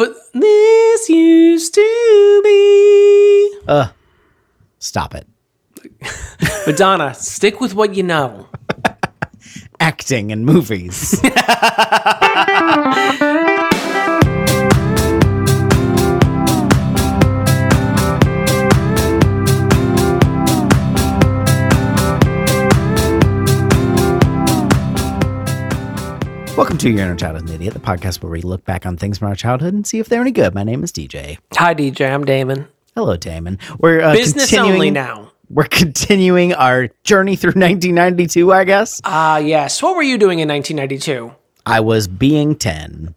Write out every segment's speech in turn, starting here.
But this used to be. Stop it. Madonna, stick with what you know. Acting in movies. Welcome to Your Inner Childhood Idiot, the podcast where we look back on things from our childhood and see if they're any good. My name is DJ. Hi, DJ. I'm Damon. Hello, Damon. We're uh, Business continuing, only now. We're continuing our journey through 1992, I guess. Ah, yes. What were you doing in 1992? I was being 10.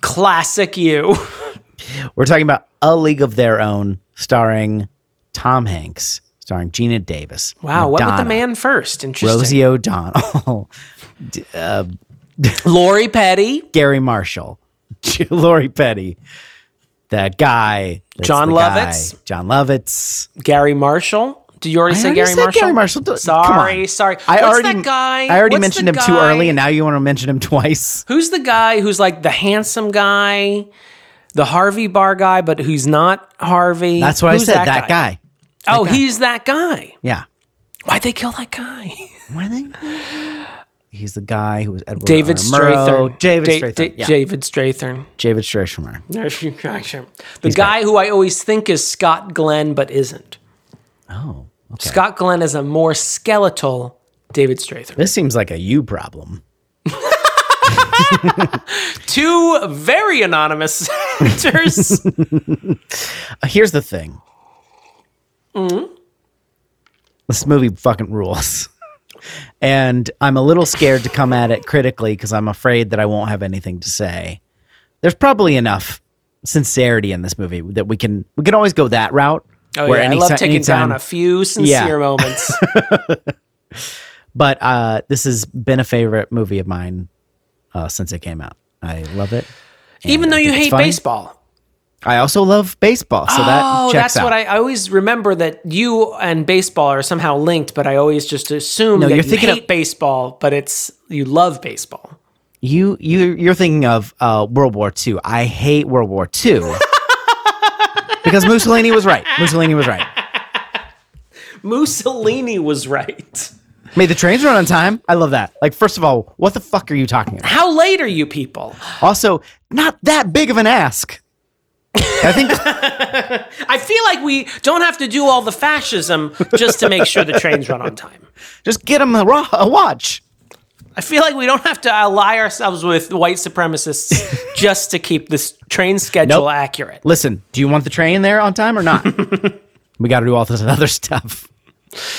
Classic you. We're talking about A League of Their Own, starring Tom Hanks, starring Geena Davis. Wow, what with the man first? Interesting. Rosie O'Donnell, uh, Lori Petty, Garry Marshall, Lori Petty, that guy, John the guy, Lovitz. Jon Lovitz. Garry Marshall. Did you already I say already Garry Marshall? Garry Marshall. Sorry, sorry. I What's already, that guy? I already What's mentioned him too early, and now you want to mention him twice. Who's the guy who's like the handsome guy, the Harvey Bar guy, but who's not Harvey? That's what Who's I said. That, guy. Oh, he's that guy. Yeah. Why'd they kill that guy? Why they? He's the guy who was Edward David Strathairn. David Da- Strathairn. Da- yeah. David Strathairn. David Strathairn. There's your correction. The guy who I always think is Scott Glenn, but isn't. Oh. Okay. Scott Glenn is a more skeletal David Strathairn. This seems like a you problem. Two very anonymous actors. Uh, Here's the thing. Mm-hmm. This movie fucking rules. And I'm a little scared to come at it critically because I'm afraid that I won't have anything to say. There's probably enough sincerity in this movie that we can we can always go that route. Oh, where yeah. I love taking anytime- down a few sincere Yeah. moments. But uh, this has been a favorite movie of mine uh, since it came out. I love it. Even though you hate funny. baseball. I also love baseball, so that Oh, checks that's out. what I, I always remember that you and baseball are somehow linked, but I always just assume No, that you're you thinking hate of- baseball, but it's you love baseball. You you you're thinking of uh, World War II. I hate World War II because Mussolini was right. Mussolini was right. Mussolini was right. Made the trains run on time. I love that. Like, first of all, what the fuck are you talking about? How late are you people? Also, not that big of an ask. I think I feel like we don't have to do all the fascism just to make sure the trains run on time. just get them a, ro- a watch. I feel like we don't have to ally ourselves with white supremacists just to keep this train schedule Nope. accurate. Listen, do you want the train there on time or not? we got to do all this other stuff.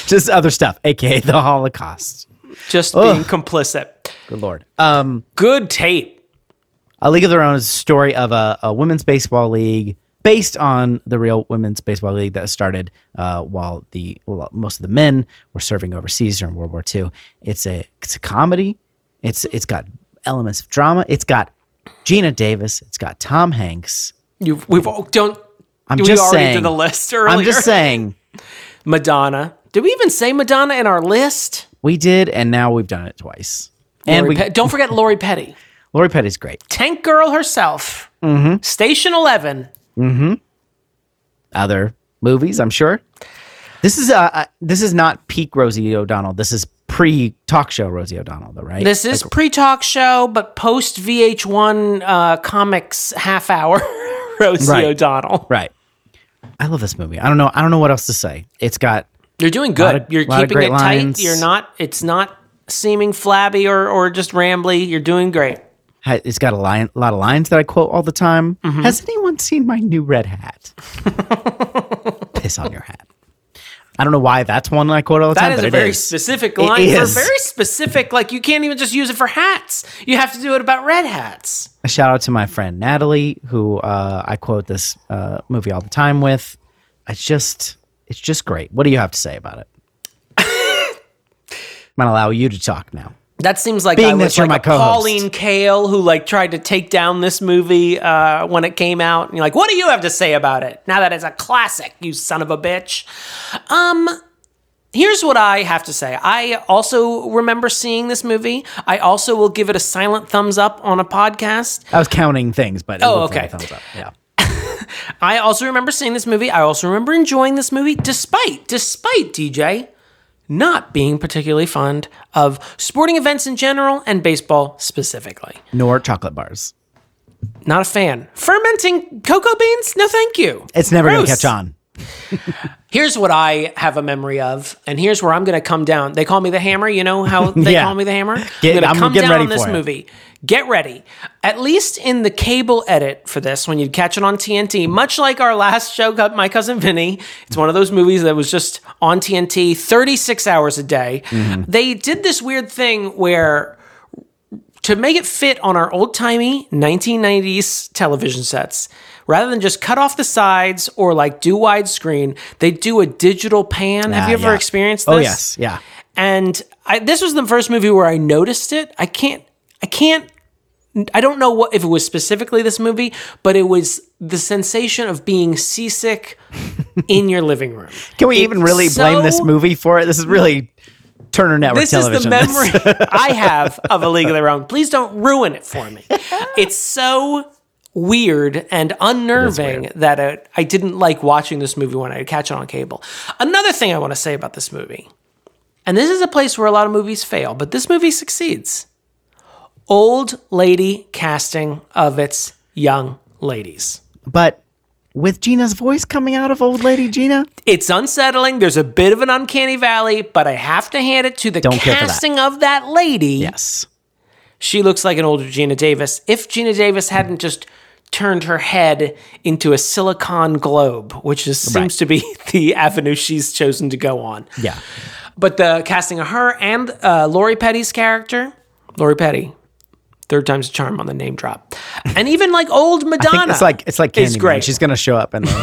Just other stuff, aka the Holocaust. Just being complicit. Good lord. Um, Good tape. A League of Their Own is a story of a, a women's baseball league based on the real women's baseball league that started uh, while the well, most of the men were serving overseas during World War II. It's a it's a comedy. It's it's got elements of drama. It's got Geena Davis. It's got Tom Hanks. You we've all- don't. I'm we just already saying. did the list earlier. I'm just saying Madonna. Did we even say Madonna in our list? we did, and now we've done it twice. And we Pe- don't forget Lori Petty, Lori Petty's great. Tank Girl herself, Mm-hmm. Station Eleven. Other movies, I'm sure. This is uh, uh this is not peak Rosie O'Donnell. This is pre talk show Rosie O'Donnell, though, right? This is pre-talk show, but post VH1 uh, comics half hour. Rosie Right. O'Donnell. Right. I love this movie. I don't know. I don't know what else to say. It's got You're doing good. of- You're keeping it tight. You're not. It's not seeming flabby or or just rambly. You're doing great. It's got a line, a lot of lines that I quote all the time. Mm-hmm. Has anyone seen my new red hat? Piss on your hat. I don't know why that's one I quote all the That time, is but a it very is. specific It line for very specific. Like you can't even just use it for hats. You have to do it about red hats. A shout out to my friend Natalie, who uh, I quote this uh, movie all the time with. It's just, it's just great. What do you have to say about it? I'm gonna allow you to talk now. That seems like Being I was like my. Pauline Kael who like tried to take down this movie uh, when it came out. And you're like, what do you have to say about it now that it's a classic? You son of a bitch. Um, here's what I have to say. I also remember seeing this movie. I also will give it a silent thumbs up on a podcast. I was counting things, but it Oh, like okay. a thumbs up. Yeah. I also remember seeing this movie. I also remember enjoying this movie, despite despite DJ not being particularly fond of sporting events in general and baseball specifically. Nor chocolate bars. Not a fan. Fermenting cocoa beans? No, thank you. It's never going to catch on. Here's what I have a memory of, and here's where I'm going to come down. They call me the hammer. You know how they Yeah. call me the hammer. Get- I'm going to come getting down ready on this it. movie. Get ready. At least in the cable edit for this, when you'd catch it on TNT, much like our last show, My Cousin Vinny, it's one of those movies that was just on TNT 36 hours a day. Mm-hmm. They did this weird thing where to make it fit on our old timey 1990s television sets, rather than just cut off the sides or like do widescreen, they do a digital pan. Have Ah, you ever yeah. experienced this? Oh, yes. Yeah. And I, this was the first movie where I noticed it. I can't, I can't, I don't know what if it was specifically this movie, but it was the sensation of being seasick in your living room. Can we even really It's blame this movie for it? This is really Turner Network this television. is the memory I have of A League of Their Own. Please don't ruin it for me. It's so weird and unnerving that it, I didn't like watching this movie when I would catch it on cable. Another thing I want to say about this movie, and this is a place where a lot of movies fail, but this movie succeeds. Old lady casting of its young ladies. but with Geena's voice coming out of old lady Geena, It's unsettling. There's a bit of an uncanny valley, but I have to hand it to the Don't for that. casting of that lady. yes. she looks like an older Geena Davis. If Geena Davis hadn't just turned her head into a silicon globe, which is, seems to be the avenue she's chosen to go on. Yeah. But the casting of her and uh, Lori Petty's character, Lori Petty, third time's a charm on the name drop, and even like old Madonna. It's like it's like Candyman. great. She's going to show up and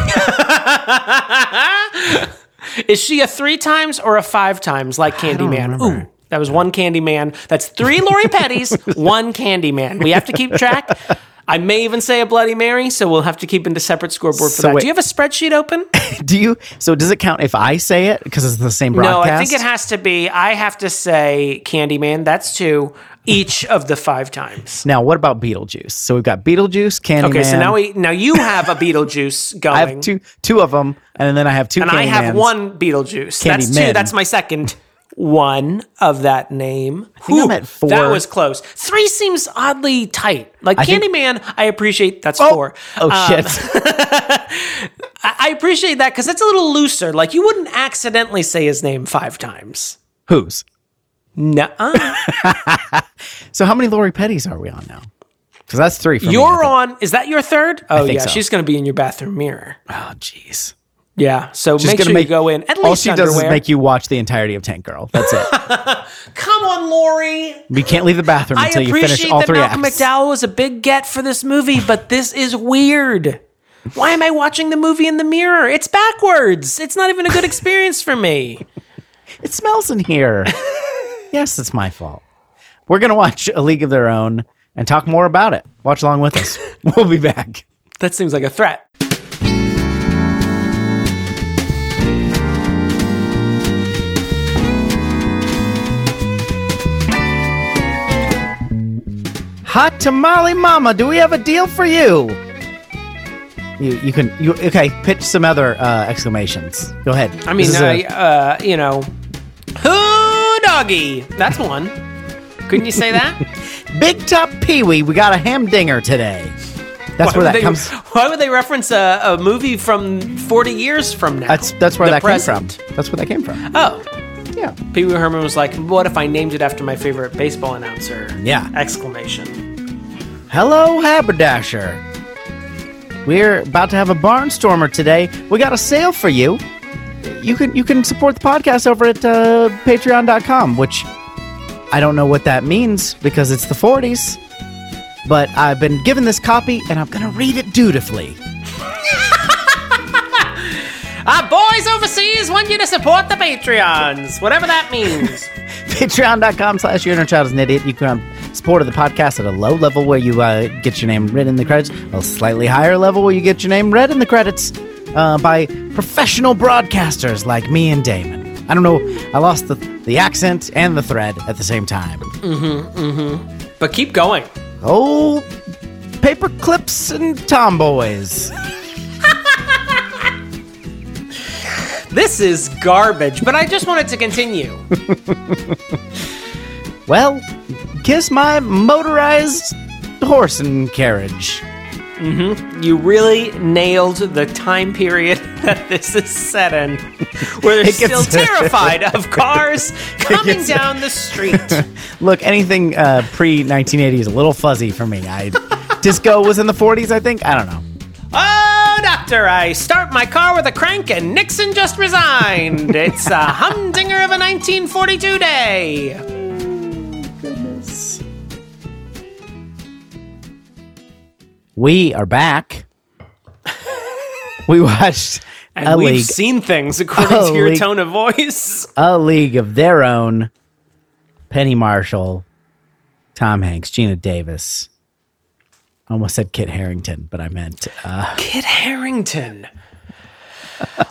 Is she a three times or a five times like Candyman? Ooh, that was one Candyman. That's three Lori Petties, one Candyman. We have to keep track. I may even say a Bloody Mary, so we'll have to keep in the separate scoreboard for So that. wait. Do you have a spreadsheet open? do you? So does it count if I say it because it's the same broadcast? No, I think it has to be. I have to say Candyman. That's two each of the five times. Now, what about Beetlejuice? So we've got Beetlejuice, Candyman. Okay, so now we now you have a Beetlejuice going. I have two two of them, and then I have two. and I have one Beetlejuice. That's two. Candyman. That's my second one of that name. I think four. That was close. Three seems oddly tight. Like think- Candyman, I appreciate that's four. Oh Um, shit! I, I appreciate that because it's a little looser. Like you wouldn't accidentally say his name five times. Whose? No, So how many Lori Petties are we on now? Because that's three. For you're think. on. Is that your third? Oh yeah, so. she's going to be in your bathroom mirror. Oh jeez. Yeah, so She's make gonna sure make you go in. At least All she does is make you watch the entirety of Tank Girl. That's it. Come on, Lori. we can't leave the bathroom until you finish appreciate all that three Malcolm acts. McDowell was a big get for this movie, but this is weird. Why am I watching the movie in the mirror? It's backwards. It's not even a good experience for me. It smells in here. yes, it's my fault. We're gonna watch A League of Their Own and talk more about it. Watch along with us. we'll be back. That seems like a threat. Hot tamale mama, do we have a deal for you? You you can you okay, pitch some other uh, exclamations. Go ahead. I mean, I, a- uh, you know, who doggy? That's one. Couldn't you say that? Big Top Pee Wee, we got a ham dinger today. That's Why where that they- comes Why would they reference a, a movie from 40 years from now? That's that's where that present. came from. That's where that came from. Oh, Yeah. Pee Wee Herman was like, "What if I named it after my favorite baseball announcer?" Yeah. Exclamation. Hello, Haberdasher. We're about to have a barnstormer today. We got a sale for you. You can you can support the podcast over at uh, Patreon.com, which I don't know what that means because it's the 40s. But I've been given this copy and I'm gonna read it dutifully. Ah, boys overseas want you to support the Patreons, whatever that means. Patreon.com slash your inner child is an idiot. You can um, support the podcast at a low level where you uh, get your name read in the credits, a slightly higher level where you get your name read in the credits uh, by professional broadcasters like me and Damon. I don't know. I lost the the accent and the thread at the same time. But keep going. Oh, paper clips and tomboys. This is garbage, but I just wanted to continue. Well, kiss my motorized horse and carriage. You really nailed the time period that this is set in, where they're gets- still terrified of cars coming down the street. Look, anything uh, pre 1980 is a little fuzzy for me. I disco was in the 40s, I think. I don't know. Oh, doctor, I start my car with a crank and Nixon just resigned. It's a humdinger of a 1942 day. We are back. we watched And a we've league, seen things according to your league. tone of voice. a league of their own. Penny Marshall, Tom Hanks, Geena Davis. I almost said Kit Harington, but I meant uh, Kit Harington.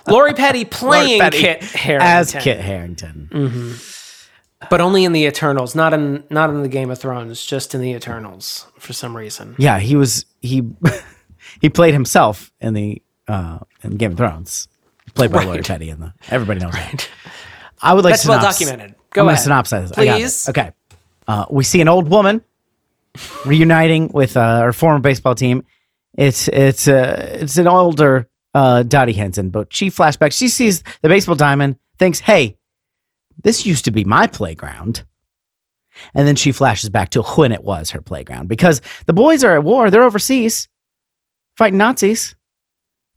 Lori Petty playing Petty Kit Harington. as Kit Harington. But only in the Eternals, not in not in the Game of Thrones, just in the Eternals for some reason. Yeah, he was he he played himself in the uh in Game of Thrones. Played by Right. Petty in the everybody knows that. I would like That's well documented. Go I'm ahead. synopsize. I Please. this. Okay. Uh, we see an old woman reuniting with uh, her former baseball team. It's it's uh, it's an older uh, Dottie Henson, but she flashbacks. She sees the baseball diamond, thinks, "Hey, this used to be my playground," and then she flashes back to when it was her playground because the boys are at war. They're overseas fighting Nazis.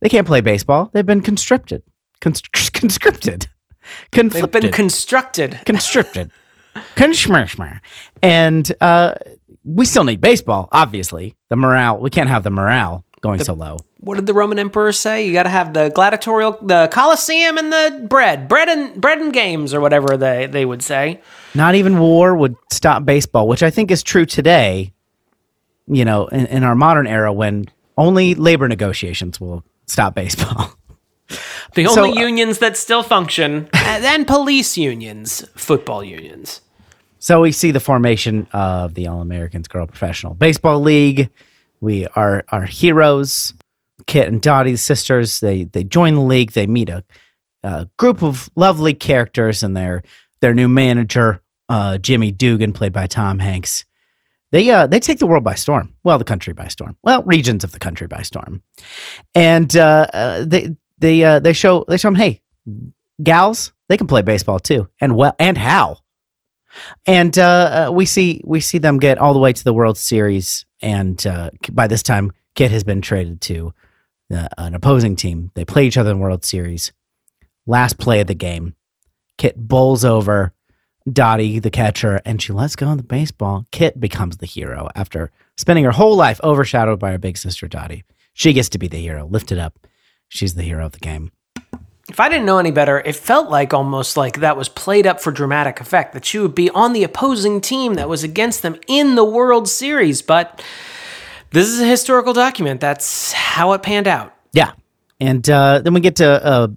They can't play baseball. They've been conscripted. Const- conscripted. They've Conflicted been constricted. constricted. Constricted. And uh, we still need baseball, obviously. The morale, we can't have the morale going so low. What did the Roman emperor say? You got to have the gladiatorial, the Colosseum, and the bread, bread and bread and games, or whatever they they would say. Not even war would stop baseball, which I think is true today, you know, in, in our modern era when only labor negotiations will stop baseball. The So, only uh, unions that still function, and then police unions, football unions. So we see the formation of the All Americans Girl Professional Baseball League. We are our heroes, Kit and Dottie, the sisters. They they join the league. They meet a, a group of lovely characters and their their new manager, uh, Jimmy Dugan, played by Tom Hanks. They uh they take the world by storm. Well, the country by storm. Well, regions of the country by storm. And uh, uh, they they uh, they show they show them, hey, gals, they can play baseball too, and well, and how and uh, we see we see them get all the way to the World Series, and by this time, Kit has been traded to uh, an opposing team. They play each other in the World Series. Last play of the game, Kit bowls over Dottie, the catcher, and she lets go of the baseball. Kit becomes the hero after spending her whole life overshadowed by her big sister Dottie. She gets to be the hero, lifted up. She's the hero of the game. If I didn't know any better, it felt like almost like that was played up for dramatic effect, that she would be on the opposing team that was against them in the World Series. But this is a historical document. That's how it panned out. Yeah. And uh, then we get to uh,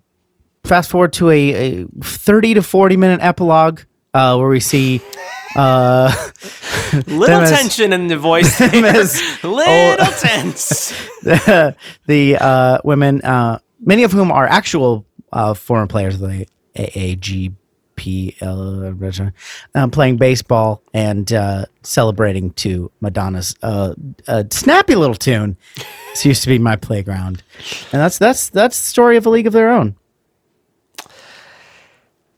fast forward to a, a 30 to 40 minute epilogue uh, where we see uh, Little as- tension in the voice. them there. as- Little tense. the, the uh, women, uh, many of whom are actual uh, former players of the AAGPL, um, playing baseball and uh, celebrating to Madonna's uh, uh, snappy little tune. This used to be my playground, and that's that's that's the story of a league of their own.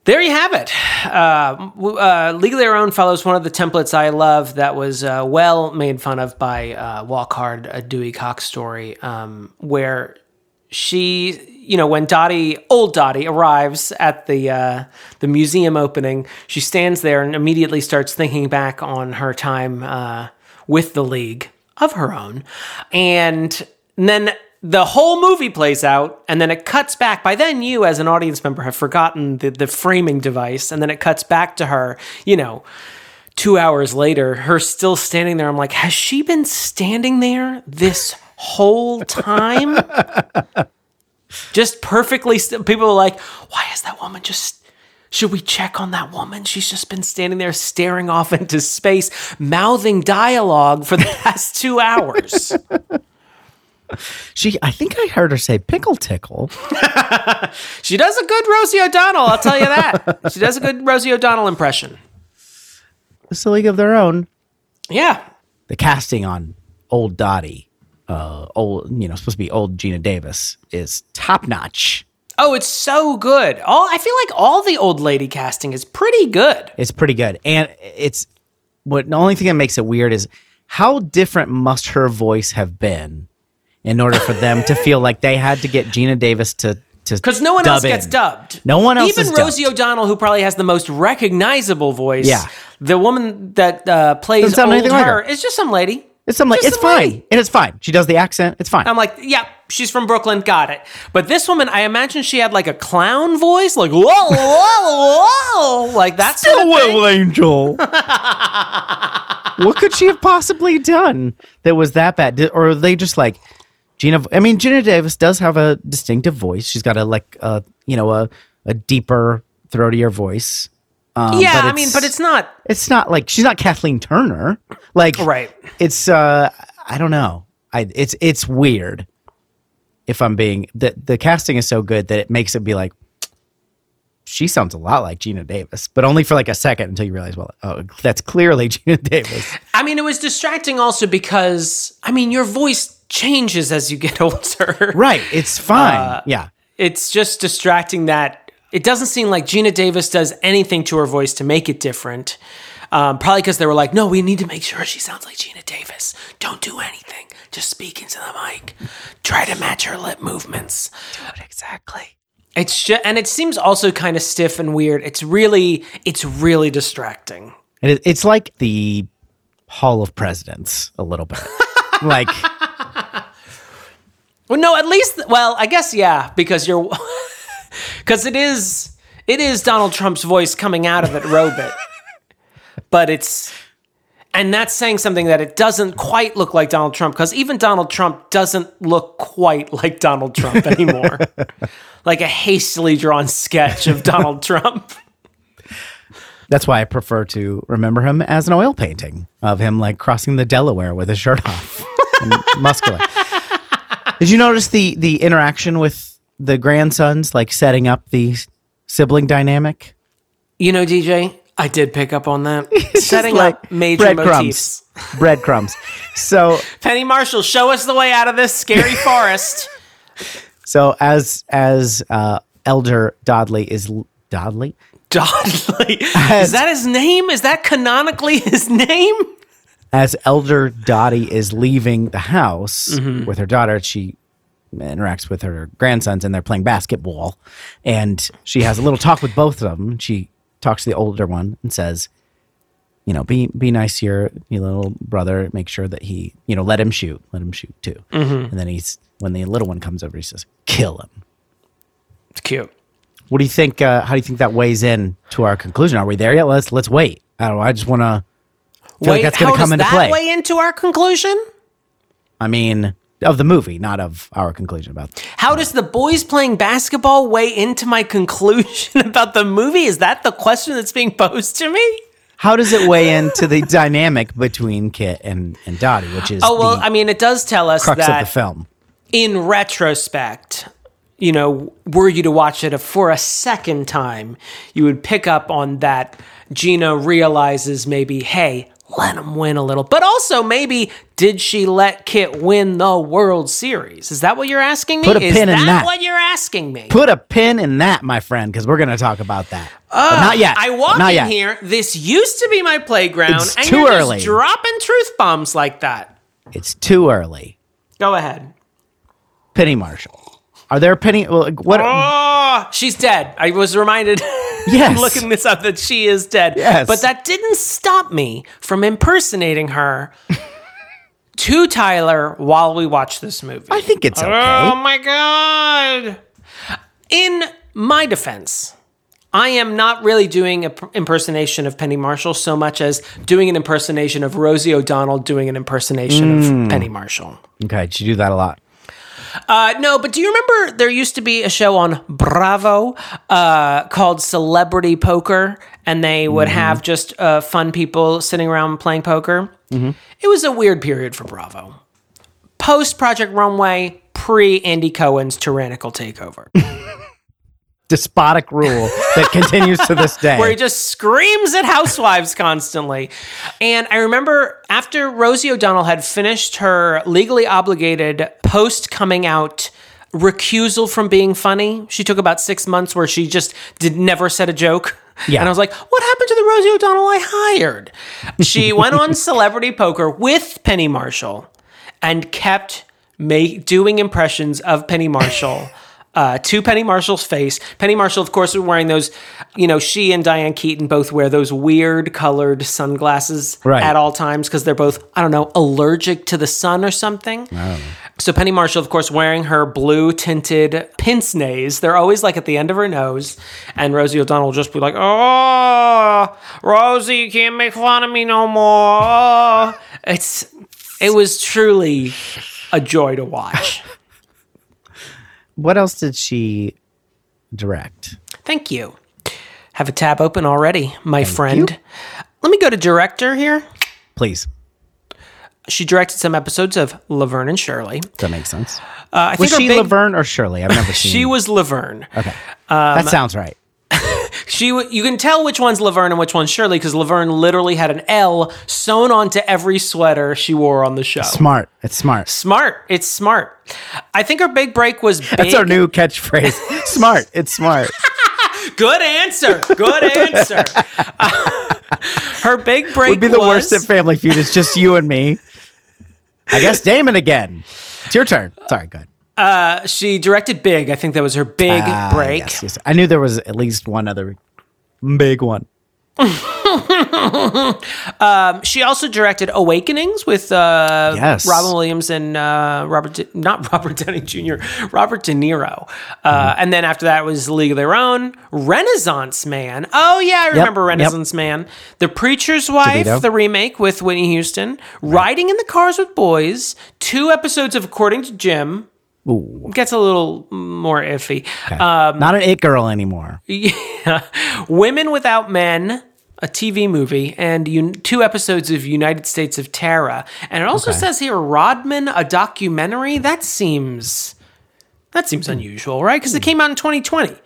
There you have it. Uh, uh, League of Their Own follows one of the templates I love that was uh, well made fun of by uh, Walk Hard, a Dewey Cox story, um, where she, you know, when Dottie, old Dottie, arrives at the uh, the museum opening, she stands there and immediately starts thinking back on her time uh, with the League of her own, and then the whole movie plays out, and then it cuts back. By then, you as an audience member have forgotten the the framing device, and then it cuts back to her, you know. Two hours later, her still standing there. I'm like, has she been standing there this whole time? just perfectly still. People are like, why is that woman just Should we check on that woman? She's just been standing there staring off into space, mouthing dialogue for the past two hours. She, I think I heard her say pickle tickle. she does a good Rosie O'Donnell, I'll tell you that. She does a good Rosie O'Donnell impression. It's a league of their own. Yeah. The casting on old Dottie, uh, old, you know, supposed to be old Geena Davis, is top notch. Oh, it's so good. All I feel like all the old lady casting is pretty good. It's pretty good, and it's what the only thing that makes it weird is how different must her voice have been in order for them to feel like they had to get Geena Davis to to Because no one else gets dubbed. No one else Even Rosie dubbed. O'Donnell, who probably has the most recognizable voice. Yeah. The woman that uh, plays old anything like her her. is just some lady. It's some like Just it's fine, lady. and it's fine. She does the accent. It's fine. I'm like, yeah, she's from Brooklyn. Got it. But this woman, I imagine she had like a clown voice, like whoa, whoa, whoa, like that's a Well, Angel. what could she have possibly done that was that bad? Did, or are they just like Geena? I mean, Geena Davis does have a distinctive voice. She's got a like a you know a a deeper, throatier voice. Um, yeah, but I mean, but it's not it's not like she's not Kathleen Turner. Like right. it's uh I don't know. I it's it's weird. If I'm being the the casting is so good that it makes it be like she sounds a lot like Geena Davis, but only for like a second until you realize, well, oh, that's clearly Geena Davis. I mean, it was distracting also because I mean, your voice changes as you get older. Right. It's fine. Uh, yeah. it's just distracting that it doesn't seem like Geena Davis does anything to her voice to make it different. Um, probably because they were like, no, we need to make sure she sounds like Geena Davis. Don't do anything. Just speak into the mic. Try to match her lip movements. Do it exactly. It's just, and it seems also kind of stiff and weird. It's really, it's really distracting. And it, it's like the Hall of Presidents a little bit. like, Well, no, at least, well, I guess yeah, because you're, because it is, it is Donald Trump's voice coming out of it, Robit. but it's, and that's saying something that it doesn't quite look like Donald Trump, because even Donald Trump doesn't look quite like Donald Trump anymore. like a hastily drawn sketch of Donald Trump. that's why I prefer to remember him as an oil painting of him like crossing the Delaware with his shirt off and muscular. Did you notice the the interaction with the grandsons, like setting up the sibling dynamic? You know, DJ, I did pick up on that. Setting just up major motifs. breadcrumbs. breadcrumbs. So Penny Marshall, show us the way out of this scary forest. so as as uh, Elder Dodley is Dodley. Dodley. Is that his name? Is that canonically his name? as Elder Dottie is leaving the house with her daughter, she interacts with her grandsons and they're playing basketball. And she has a little talk with both of them. She talks to the older one and says, you know, be be nice to your, your little brother. Make sure that he, you know, let him shoot. Let him shoot too. And then he's when the little one comes over, he says, "Kill him." It's cute. What do you think? Uh, how do you think that weighs in to our conclusion? Are we there yet? Let's let's wait. I don't know. I just want to. feel like that's going how to come does into that play. weigh into our conclusion? I mean, of the movie, not of our conclusion about. How does the boys playing basketball weigh into my conclusion about the movie? Is that the question that's being posed to me? How does it weigh into the dynamic between Kit and and Dottie, which is Oh well, I mean, it does tell us crux that of the film? in retrospect, you know, were you to watch it for a second time, you would pick up on that Geena realizes maybe, hey, let him win a little. But also, maybe, did she let Kit win the World Series? Is that what you're asking me? Put a Is pin in that. what you're asking me? Put a pin in that, my friend, because we're going to talk about that. but oh, not yet. I walk not in yet. here. This used to be my playground, It's and too you're early. just dropping truth bombs like that. It's too early. Go ahead. Penny Marshall. Are there penny? What? Oh, she's dead. I was reminded Yes. I'm looking this up that she is dead. Yes. But that didn't stop me from impersonating her to Tyler while we watch this movie. I think it's okay. Oh my god. In my defense, I am not really doing an impersonation of Penny Marshall so much as doing an impersonation of Rosie O'Donnell doing an impersonation Hmm. of Penny Marshall. okay, she do that a lot. Uh, no, but do you remember there used to be a show on Bravo uh, called Celebrity Poker, and they would have just uh, fun people sitting around playing poker? It was a weird period for Bravo. Post Project Runway, pre Andy Cohen's tyrannical takeover, Despotic rule that continues to this day. where he just screams at housewives constantly. And I remember after Rosie O'Donnell had finished her legally obligated post coming out recusal from being funny, she took about six months where she just did never said a joke. Yeah. And I was like, what happened to the Rosie O'Donnell I hired? She went on Celebrity Poker with Penny Marshall and kept make, doing impressions of Penny Marshall. Uh, to Penny Marshall's face. Penny Marshall, of course, was wearing those, you know, she and Diane Keaton both wear those weird colored sunglasses Right. at all times because they're both, I don't know, allergic to the sun or something. So Penny Marshall, of course, wearing her blue tinted pince nez. They're always like at the end of her nose. And Rosie O'Donnell will just be like, Oh, Rosie, you can't make fun of me no more. Oh." It's it was truly a joy to watch. what else did she direct? Thank you. Have a tab open already, my friend. Let me go to director here. Please. She directed some episodes of Laverne and Shirley. That makes sense? Uh, I Was think she big- Laverne or Shirley? I've never seen. She was Laverne. Okay. Um, that sounds right. She, you can tell which one's Laverne and which one's Shirley because Laverne literally had an L sewn onto every sweater she wore on the show. Smart. It's smart. Smart. It's smart. I think her big break was big. That's our new catchphrase. smart. It's smart. Good answer. Good answer. her big break Would be the was, worst at Family Feud. It's just you and me. I guess Damon again. It's your turn. Sorry, go ahead. She directed Big. I think that was her big Ah, break. yes, yes. I knew there was at least one other big one. She also directed Awakenings with uh, Yes. Robin Williams and uh, Robert, De- not Robert Downey Jr., Robert De Niro. Uh, Mm-hmm. And then after that was League of Their Own, Renaissance Man. Oh yeah, I remember yep. Renaissance Man. The Preacher's Wife, DeVito. the remake with Whitney Houston. Riding in the Cars with Boys. Two episodes of According to Jim. Ooh, Gets a little more iffy. okay. not an it girl anymore. Yeah. Women Without Men, a TV movie, and un- two episodes of United States of Tara. And it also says here Rodman, a documentary. That seems that seems unusual, right? Because it came out in 2020.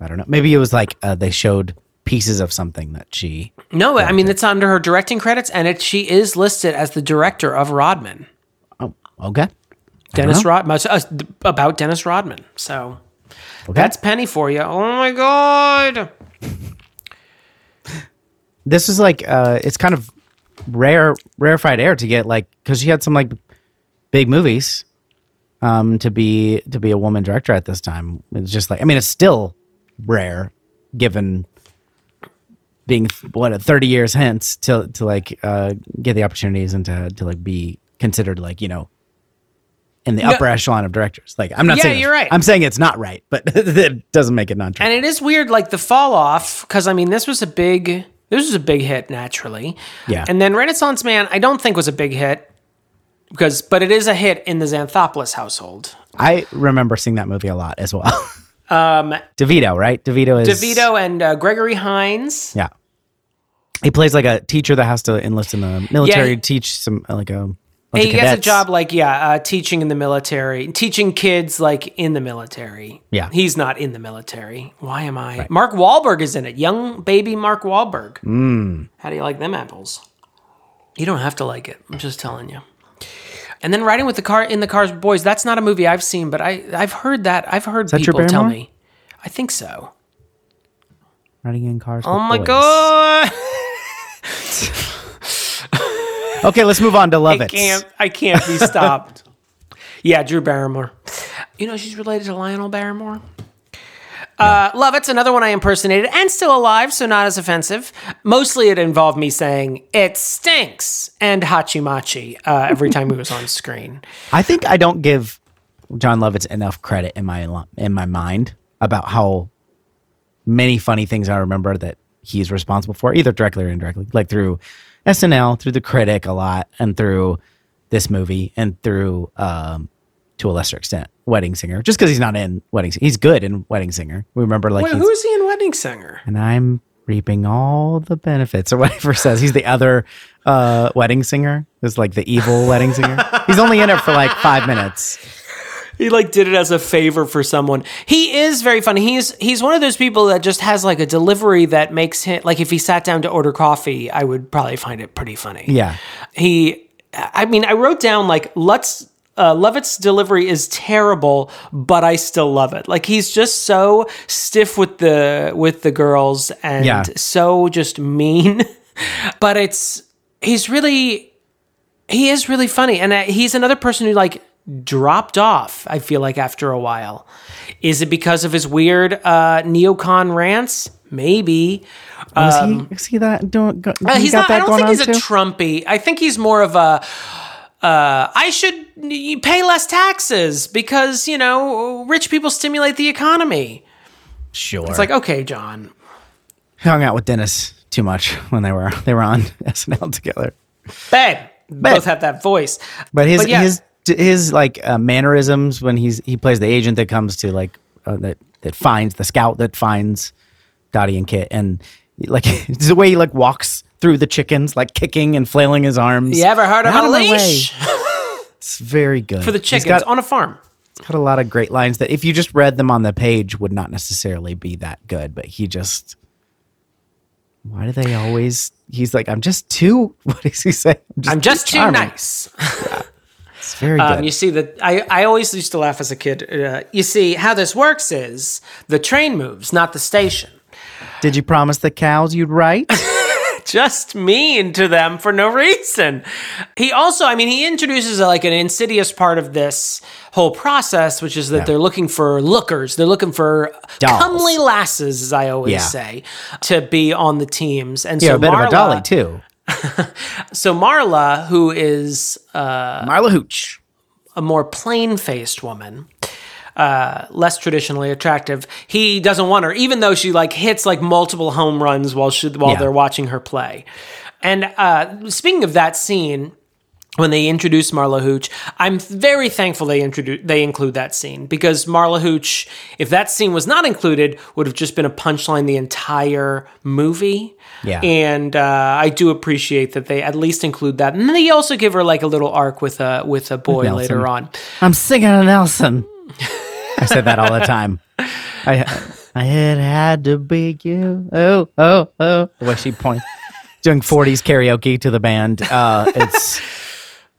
I don't know. Maybe it was like uh, they showed pieces of something that she. No, I mean it's under her directing credits, and it she is listed as the director of Rodman. Oh, okay. Dennis. Rodman uh, about Dennis Rodman. So Okay. that's Penny for you. Oh my god. this is like uh it's kind of rare rarefied air to get like because she had some like big movies um to be to be a woman director at this time it's just like i mean it's still rare given being what 30 years hence to to like uh get the opportunities and to to like be considered like you know in the upper echelon of directors like i'm not Yeah, saying you're right. i'm saying it's not right but it doesn't make it not true And it is weird, like the fall off, because I mean, this was a big, this was a big hit naturally. Yeah. And then Renaissance Man, I don't think was a big hit, because, but it is a hit in the Xanthopoulos household. i remember seeing that movie a lot as well um devito right devito is DeVito and uh, Gregory Hines. Yeah. He plays like a teacher that has to enlist in the military Yeah. to teach some like a bunch He gets a job like yeah, uh, teaching in the military, teaching kids like in the military. Yeah. he's not in the military. Why am I? Mark Wahlberg is in it. Young baby Mark Wahlberg. Mm. How do you like them apples? You don't have to like it. I'm just telling you. And then riding with the car in the cars with boys. That's not a movie I've seen, but I I've heard that. I've heard that people tell me. I think so. Riding in cars. Oh my boys. god! Okay, let's move on to Love I It. can't. I can't be stopped. yeah, Drew Barrymore. You know she's related to Lionel Barrymore. Uh, Love It's another one I impersonated and still alive, so not as offensive. Mostly it involved me saying, it stinks, and Hachimachi uh, every time he was on screen. I think I don't give Jon Lovitz enough credit in my in my mind about how many funny things I remember that he's responsible for, either directly or indirectly, like through SNL, through The Critic a lot, and through this movie and through um, to a lesser extent Wedding Singer. Just because he's not in Wedding Singer, he's good in Wedding Singer. We remember like Wait, who is he in Wedding Singer? and I'm reaping all the benefits or whatever says. He's the other uh, wedding singer. Is like the evil wedding singer. He's only in it for like five minutes. He like did it as a favor for someone. He is very funny. He's he's one of those people that just has like a delivery that makes him like if he sat down to order coffee, I would probably find it pretty funny. Yeah. He I mean, I wrote down like Lutz uh, Lovett's delivery is terrible, but I still love it. Like he's just so stiff with the with the girls and Yeah. so just mean. but it's he's really he is really funny, and uh, he's another person who like dropped off. I feel like after a while, is it because of his weird uh, neocon rants? Maybe. Was he? Is he that? Don't. Go, Uh, he he's got not. that I don't going think he's on a too? Trumpy. I think he's more of a. Uh, I should pay less taxes because you know rich people stimulate the economy. sure. It's like okay, John. hung out with Dennis too much when they were they were on SNL together. Babe, both have that voice. But his But yeah. his his like uh, mannerisms when he's he plays the agent that comes to like uh, that that finds the scout that finds Dottie and Kit and like it's the way he like walks through the chickens like kicking and flailing his arms. You ever heard of Out a leash It's very good for the chickens got, on a farm? got a lot of great lines that if you just read them on the page would not necessarily be that good. But he just why do they always? He's like, I'm just too. What does he say? I'm just too charming." nice. It's very good. Um, you see that I, I always used to laugh as a kid. Uh, you see how this works is the train moves, not the station. Did you promise the cows you'd write? just mean to them for no reason. He also, I mean, he introduces like an insidious part of this whole process, which is that they're looking for lookers. They're looking for Dolls. comely lasses, as I always Yeah. say, to be on the teams. And yeah, so a bit Marla, of a dolly too. So Marla, who is uh, Marla Hooch. a more plain-faced woman. Uh, less traditionally attractive. He doesn't want her, even though she like hits like multiple home runs while she while Yeah. they're watching her play. And uh, speaking of that scene, when they introduce Marla Hooch, I'm very thankful they introduce they include that scene because Marla Hooch, if that scene was not included, would have just been a punchline the entire movie. Yeah. and uh, I do appreciate that they at least include that, and they also give her like a little arc with a with a boy Nelson. later on. I'm singing a Nelson. I said that all the time. I I had had to be you. Oh oh oh. The way she points, doing 40s karaoke to the band. Uh, it's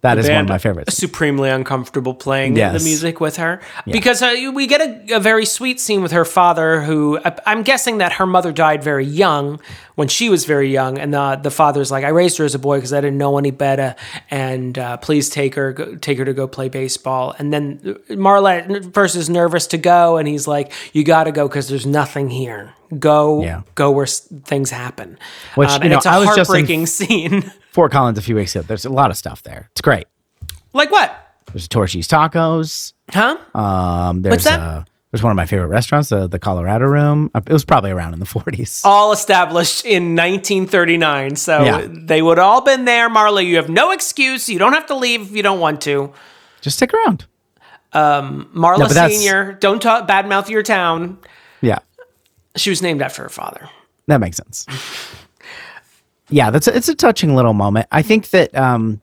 that is one of my favorites. Supremely uncomfortable playing Yes. the music with her because uh, we get a, a very sweet scene with her father, who I, I'm guessing that her mother died very young when she was very young, and the the father's like, "I raised her as a boy because I didn't know any better, and uh, please take her, go, take her to go play baseball." And then Marla first is nervous to go, and he's like, "You got to go because there's nothing here. Go, Yeah. go where s- things happen." Which, Um, you know, it's a I was just in- scene. Fort Collins a few weeks ago. There's a lot of stuff there. It's great. like what? There's Torchy's Tacos. Huh? Um, there's What's that? Uh, was one of my favorite restaurants, uh, the Colorado Room. It was probably around in the 40s. all established in 1939. So Yeah. they would all been there. Marla, you have no excuse. You don't have to leave if you don't want to. Just stick around. Marla No, Senior, don't talk badmouth your town. Yeah. She was named after her father. That makes sense. yeah, that's a, it's a touching little moment. I think that um,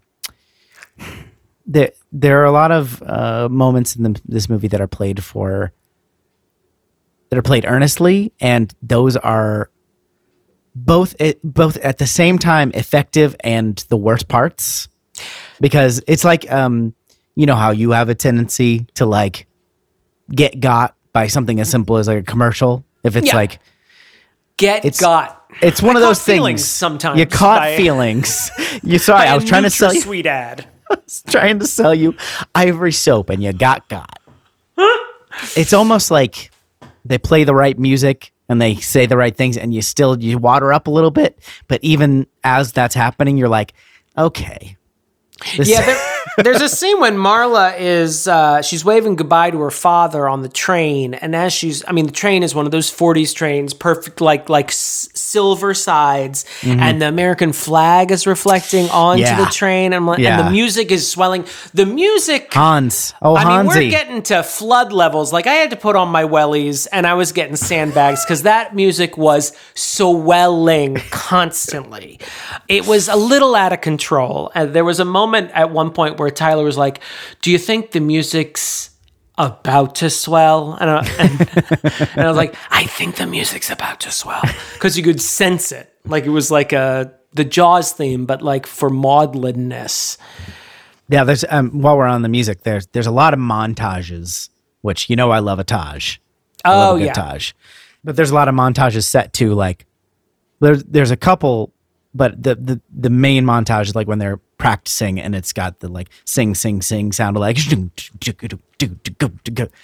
there there are a lot of uh, moments in the, this movie that are played for that are played earnestly, and those are both it, both at the same time effective and the worst parts because it's like um, you know how you have a tendency to like get got by something as simple as like a commercial if it's Yeah. like Get It's- got. it's one I of those things. sometimes you caught by- feelings. You sorry, I was trying to sell you, Sweet ad. trying to sell you Ivory soap, and you got got. it's almost like they play the right music and they say the right things, and you still you water up a little bit. But even as that's happening, you're like, okay, This- Yeah, there, there's a scene when Marla is uh, she's waving goodbye to her father on the train, and as she's, I mean, the train is one of those '40s trains, perfect, like like s- silver sides, and the American flag is reflecting onto Mm-hmm. Yeah. the train, and, I'm and the music is swelling. The music. Hans. Oh, I mean, we're Hansi. getting to flood levels. Like I had to put on my wellies, and I was getting sandbags because that music was swelling constantly. It was a little out of control, and there was a moment at one point where Tyler was like, "Do you think the music's?" About to swell, and I, and, and I was like, I think the music's about to swell because you could sense it, like it was like a the Jaws theme, but like for maudlinness. Yeah, there's um, while we're on the music, there's there's a lot of montages, which you know I love a Taj. I love Oh a good yeah, Taj. But there's a lot of montages set to like there's there's a couple, but the the the main montage is like when they're practicing and it's got the like sing sing sing sound of like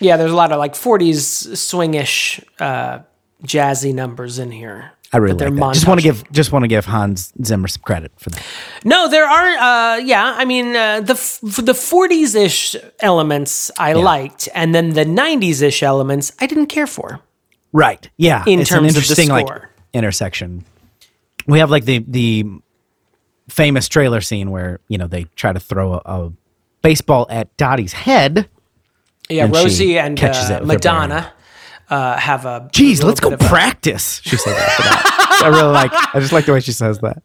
Yeah, there's a lot of like 40s swingish, uh, jazzy numbers in here. I really like that. Just want to give just want to give Hans Zimmer some credit for that. No, there are. Uh, yeah, I mean uh, the f- the 40s ish elements I liked, and then the 90s ish elements I didn't care for. Right. Yeah. In it's terms an of the interesting like intersection. We have like the the famous trailer scene where you know they try to throw a, a baseball at Dottie's head. Yeah, And Rosie and catches uh, with Madonna uh, have a. Geez, let's go bit of a- practice. She said that. for that. I really like. I just like the way she says that.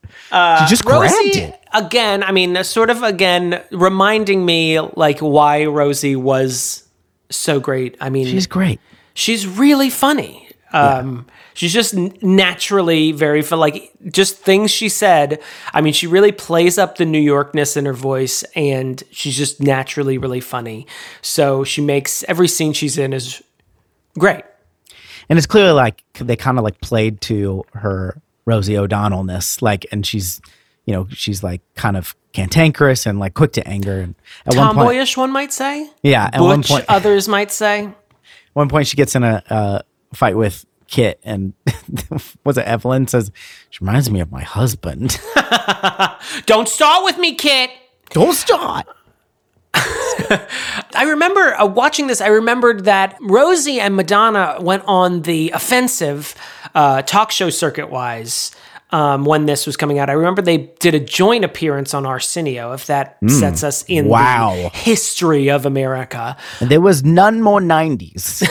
she just grabbed Rosie it. again. I mean, sort of again reminding me like why Rosie was so great. I mean, She's great. she's really funny. Um, She's just naturally very fun. Like just things she said. I mean, she really plays up the New Yorkness in her voice, and she's just naturally really funny. So she makes every scene she's in is great. and it's clearly like they kind of like played to her Rosie O'Donnellness, like, and she's, you know, she's like kind of cantankerous and like quick to anger. And at one point, Tomboyish, one might say. yeah, at one point, others might say. one point she gets in a uh, fight with Kit, and was it Evelyn says she reminds me of my husband. Don't start with me, Kit. Don't start. I remember uh, watching this. I remembered that Rosie and Madonna went on the offensive uh, talk show circuit wise um, when this was coming out. I remember they did a joint appearance on Arsenio, if that sets us in. Wow. the history of America. There was none more nineties.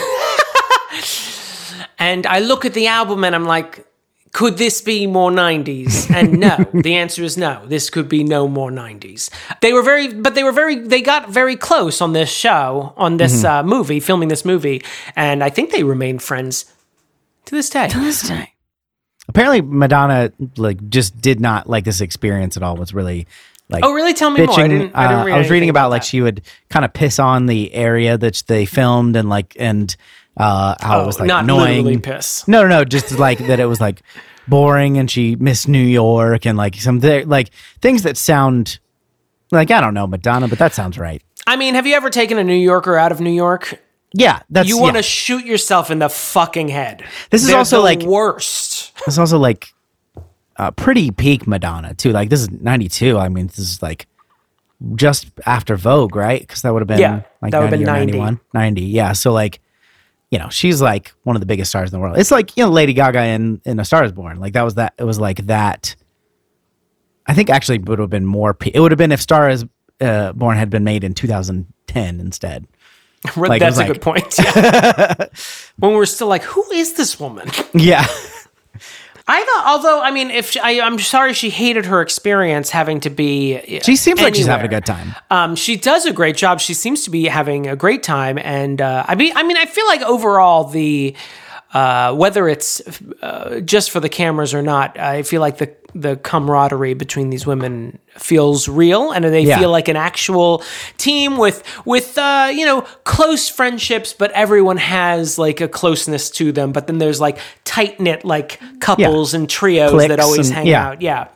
And I look at the album and I'm like, could this be more 90s? And no, the answer is no. This could be no more 90s. They were very, but they were very, they got very close on this show, on this uh, movie, filming this movie. And I think they remain friends to this day. To this day apparently, Madonna like just did not like this experience at all. Was really like Oh, really? Tell me more. I didn't, I didn't uh, I was reading anything about like she would kind of piss on the area that they filmed and like and uh how Oh, it was like not annoying. piss. No, no, no, just like that it was like boring and she missed New York and like some thi- like things that sound like I don't know Madonna, but that sounds right. I mean, have you ever taken a New Yorker out of New York? Yeah, that's You want to yeah. shoot yourself in the fucking head. This is They're also the like- worst. It's also like uh, pretty peak Madonna too. Like this is '92. I mean, this is like just after Vogue, right? Because that would have been Yeah, like that would've been or 90. 91. 90. Yeah. So like, you know, she's like one of the biggest stars in the world. It's like you know Lady Gaga in in A Star Is Born. Like that was that. It was like that. I think actually it would have been more. Pe- it would have been if Star Is uh, Born had been made in 2010 instead. Like, That's a like- good point. Yeah. when we're still like, who is this woman? Yeah. I thought, although, I mean, if she, I, I'm sorry she hated her experience having to be. She seems like she's having a good time. Um, she does a great job. She seems to be having a great time, and uh, I mean, I mean, I feel like overall the uh, whether it's uh, just for the cameras or not, I feel like the the camaraderie between these women feels real, and they Yeah. feel like an actual team with with uh, you know close friendships, but everyone has like a closeness to them. But then there's like tight knit like couples and trios that always and- hang yeah. out. Yeah.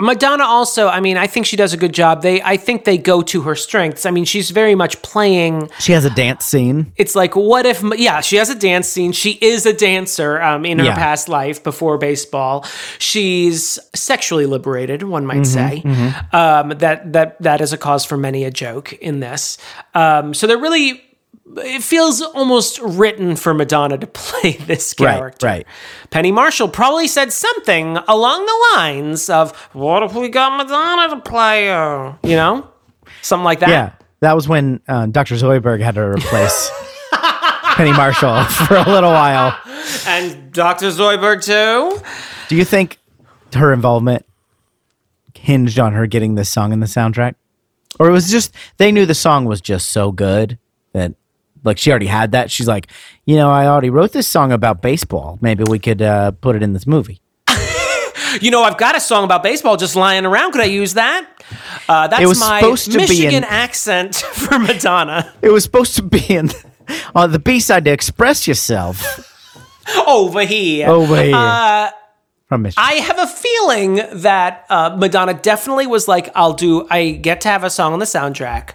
Madonna also, I mean, I think she does a good job. They I think they go to her strengths. I mean, she's very much playing She has a dance scene. it's like what if yeah she has a dance scene she is a dancer um, in her Yeah. past life before baseball she's sexually liberated one might say Um, that that that is a cause for many a joke in this um, so they're really it feels almost written for Madonna to play this Right, character. right. Penny Marshall probably said something along the lines of, "What if we got Madonna to play her?" You know, something like that. Yeah, that was when uh, Dr. Zoidberg had to replace Penny Marshall for a little while. And Dr. Zoidberg too. Do you think her involvement hinged on her getting this song in the soundtrack? Or it was just they knew the song was just so good that like she already had that. She's like, you know, I already wrote this song about baseball. Maybe we could uh, put it in this movie. You know, I've got a song about baseball just lying around. Could I use that? Uh, that's It was my supposed to be Michigan in- accent for Madonna. It was supposed to be in on the B side to express yourself Over here. over here Uh, from Michigan. I have a feeling that uh, Madonna definitely was like, I'll do, I get to have a song on the soundtrack.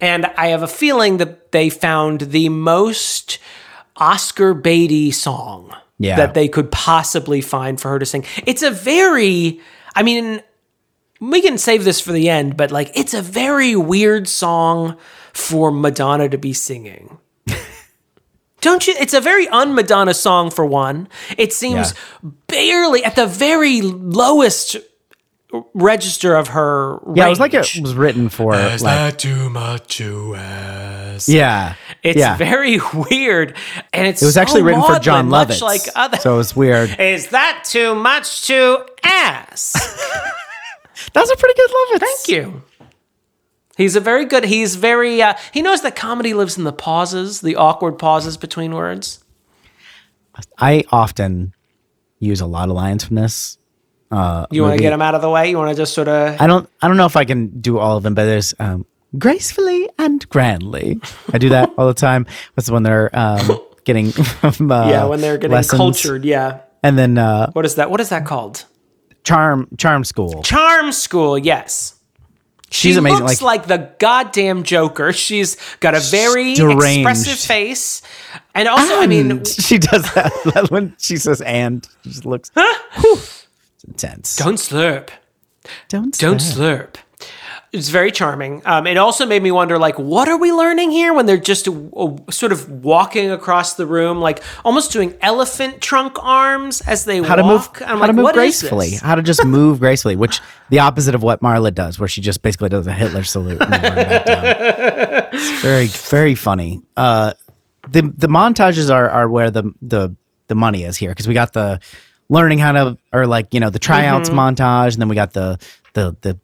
And I have a feeling that they found the most Oscar Beatty song Yeah. that they could possibly find for her to sing. It's a very, I mean, we can save this for the end, but like, it's a very weird song for Madonna to be singing. Don't you? It's a very un-Madonna song for one. It seems barely at the very lowest register of her. yeah, it was like range. it was written for Is like that too much to ask? yeah. It's yeah. very weird, and it's It was actually so written for maudlin, Jon much Lovitz. like other. So it was weird. Is that too much to ask? That was a pretty good Lovitz. Thank you. He's a very good. He's very. Uh, he knows that comedy lives in the pauses, the awkward pauses between words. I often use a lot of lines from this. You want to get them out of the way? You want to just sort of. I don't I don't know if I can do all of them, but there's um, gracefully and grandly. I do that all the time. That's when they're um, getting from, uh, yeah, when they're getting lessons. cultured. Yeah. And then uh, What is that? What is that called? charm charm school. Charm School. Yes. She's she amazing. Looks Like, like, the goddamn Joker. She's got a very Deranged. expressive face, and also, I mean, she does that when she says and she just looks whew, it's intense. don't slurp. don't Don't slurp. It's very charming. Um, it also made me wonder, like, what are we learning here when they're just uh, sort of walking across the room, like almost doing elephant trunk arms as they how to move how I'm to like, move what is gracefully how to just move gracefully which the opposite of what marla does where she just basically does a hitler salute and then run back down. it's very very funny uh the the montages are are where the the the money is here because we got the learning how to or like you know the tryouts Mm-hmm. montage and then we got the the the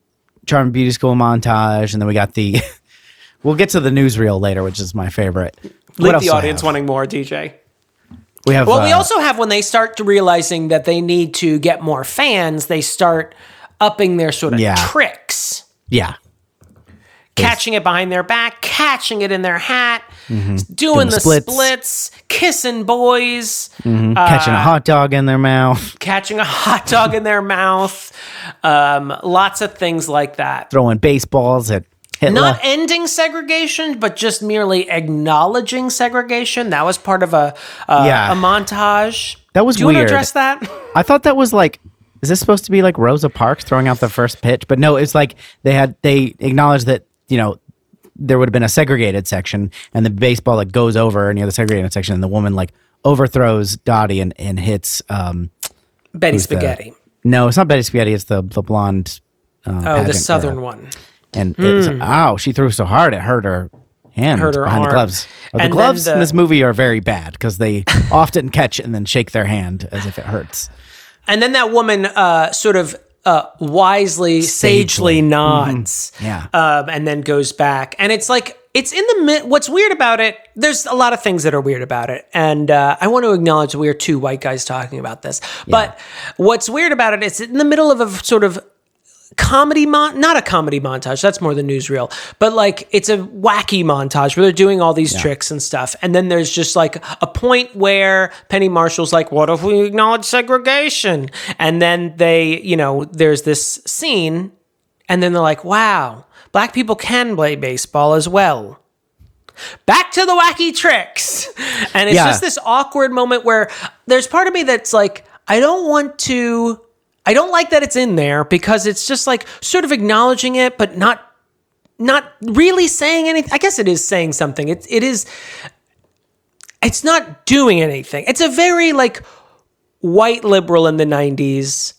charm beauty school montage and then we got the we'll get to the newsreel later which is my favorite Leave the audience wanting more, DJ. we have Well, we uh, also have when they start to realizing that they need to get more fans, they start upping their sort of Yeah. tricks, yeah catching it behind their back, catching it in their hat, doing, Doing the splits. splits. kissing boys, catching a hot dog in their mouth catching a hot dog in their mouth, um, lots of things like that. throwing baseballs at Hitler. Not ending segregation, but just merely acknowledging segregation. That was part of a uh, Yeah. a montage. That was Do you want to address that? I thought that was like, is this supposed to be like Rosa Parks throwing out the first pitch? But no, it's like they had they acknowledged that you know there would have been a segregated section, and the baseball like goes over near the segregated section, and the woman like overthrows Dottie and, and hits. um Betty the- Spaghetti. No, it's not Betty Spaghetti. It's the the blonde. Uh, Oh, the southern girl. one. And it's, ow, she threw so hard it hurt her hand Hurt her behind arm. the gloves. Uh, the And gloves the- in this movie are very bad because they often catch and then shake their hand as if it hurts. And then that woman uh, sort of uh, wisely, sagely, Sagely. nods. Yeah. Um, and then goes back. And it's like, it's in the mid. What's weird about it, there's a lot of things that are weird about it. And uh, I want to acknowledge we are two white guys talking about this. But what's weird about it, it's in the middle of a sort of comedy mon not a comedy montage that's more the newsreel but like it's a wacky montage where they're doing all these tricks and stuff and then there's just like a point where penny marshall's like what if we acknowledge segregation and then they you know there's this scene and then they're like wow black people can play baseball as well back to the wacky tricks. And it's Yeah. just this awkward moment where there's part of me that's like, I don't want to, I don't like that it's in there because it's just like sort of acknowledging it, but not. Not really saying anything. I guess it is saying something. It, it is. It's not doing anything. It's a very like white liberal in the 90s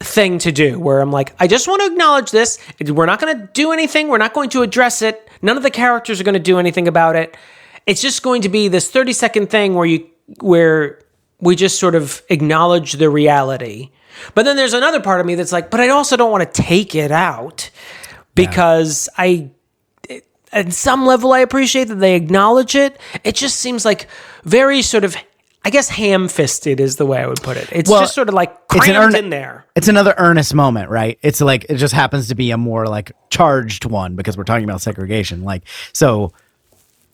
thing to do where I'm like, I just want to acknowledge this. We're not going to do anything. We're not going to address it. None of the characters are going to do anything about it. It's just going to be this 30 second thing where you where we just sort of acknowledge the reality. But then there's another part of me that's like, but I also don't want to take it out because I at some level I appreciate that they acknowledge it. It just seems like very sort of I guess ham-fisted is the way I would put it. It's Well, just sort of like it's an crammed earn- in there. It's another earnest moment, right? It's like it just happens to be a more like charged one because we're talking about segregation. Like so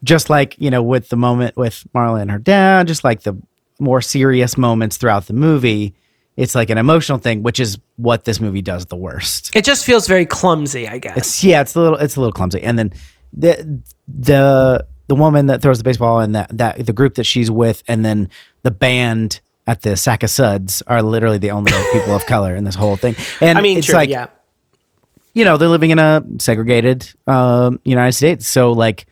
just like, you know, with the moment with Marla and her dad, just like the more serious moments throughout the movie, it's like an emotional thing, which is what this movie does the worst. It just feels very clumsy, I guess. It's yeah, it's a little it's a little clumsy. And then the the the woman that throws the baseball and that that the group that she's with, and then the band at the Sack of Suds are literally the only people of color in this whole thing. And I mean, it's true, like yeah. you know they're living in a segregated um, United States, so like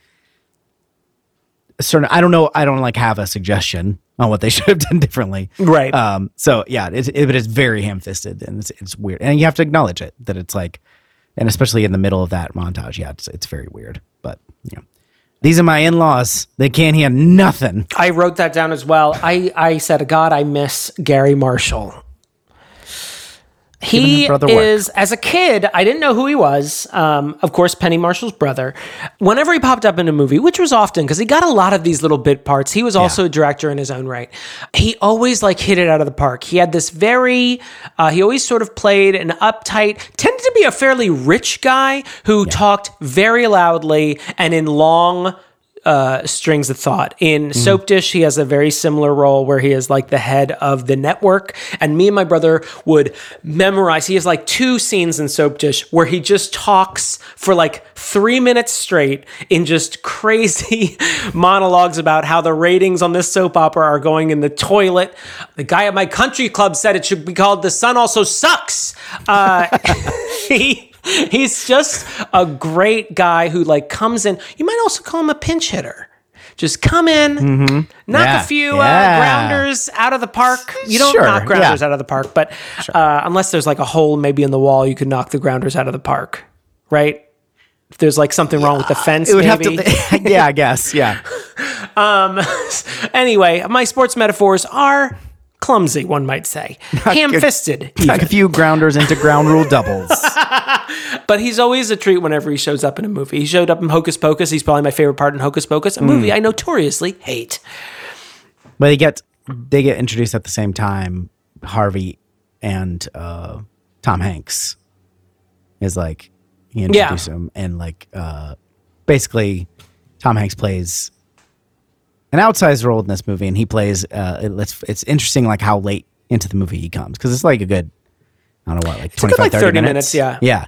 certain I don't know I don't like have a suggestion on what they should have done differently. Right. Um. So yeah, it's it, it's very ham fisted and it's it's weird, and you have to acknowledge it that it's like, and especially in the middle of that montage, yeah, it's it's very weird. But you know, these are my in laws. They can't hear nothing. I wrote that down as well. I, I said, God, I miss Garry Marshall. He brother work. is, as a kid, I didn't know who he was. Um, of course, Penny Marshall's brother. Whenever he popped up in a movie, which was often because he got a lot of these little bit parts, he was also a director in his own right. He always like hit it out of the park. He had this very, uh, he always sort of played an uptight, tended to be a fairly rich guy who talked very loudly and in long uh, strings of thought. In Soapdish, he has a very similar role where he is like the head of the network. And me and my brother would memorize. He has like two scenes in Soapdish where he just talks for like three minutes straight in just crazy monologues about how the ratings on this soap opera are going in the toilet. The guy at my country club said it should be called The Sun Also Sucks. Uh, he he's just a great guy who like comes in. You might also call him a pinch hitter. Just come in, knock Mm-hmm. Yeah, a few yeah. uh, grounders out of the park. You don't Sure, knock grounders yeah. out of the park, but uh, unless there's like a hole maybe in the wall, you could knock the grounders out of the park, right? If there's like something wrong with the fence, It would maybe. have to. yeah, I guess. Yeah. anyway, my sports metaphors are clumsy, one might say, ham-fisted. Like a few grounders into ground rule doubles. But he's always a treat whenever he shows up in a movie. He showed up in Hocus Pocus. He's probably my favorite part in Hocus Pocus, a Mm. movie I notoriously hate. But they get they get introduced at the same time. Harvey and uh, Tom Hanks is like he introduces him, and like uh, basically Tom Hanks plays an outsized role in this movie, and he plays. Uh, it- it's it's interesting like how late into the movie he comes because it's like a good I don't know what like a 25, like, 30, 30 minutes. minutes, yeah. yeah,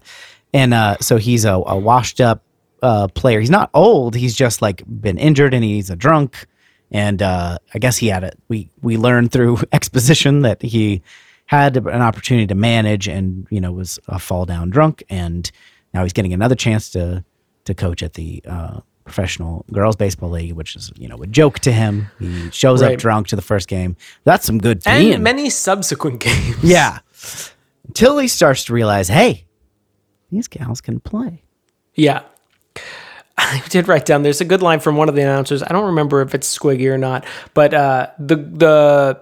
and uh, so he's a, a washed up uh, player. He's not old. He's just like been injured and he's a drunk. And uh, I guess he had it. We we learned through exposition that he had an opportunity to manage, and you know was a fall down drunk, and now he's getting another chance to to coach at the uh, professional girls baseball league, which is you know a joke to him. He shows Right. up drunk to the first game. That's some good And many subsequent games. yeah, until he starts to realize, hey, these gals can play. Yeah. I did write down. There's a good line from one of the announcers. I don't remember if it's Squiggy or not, but uh, the the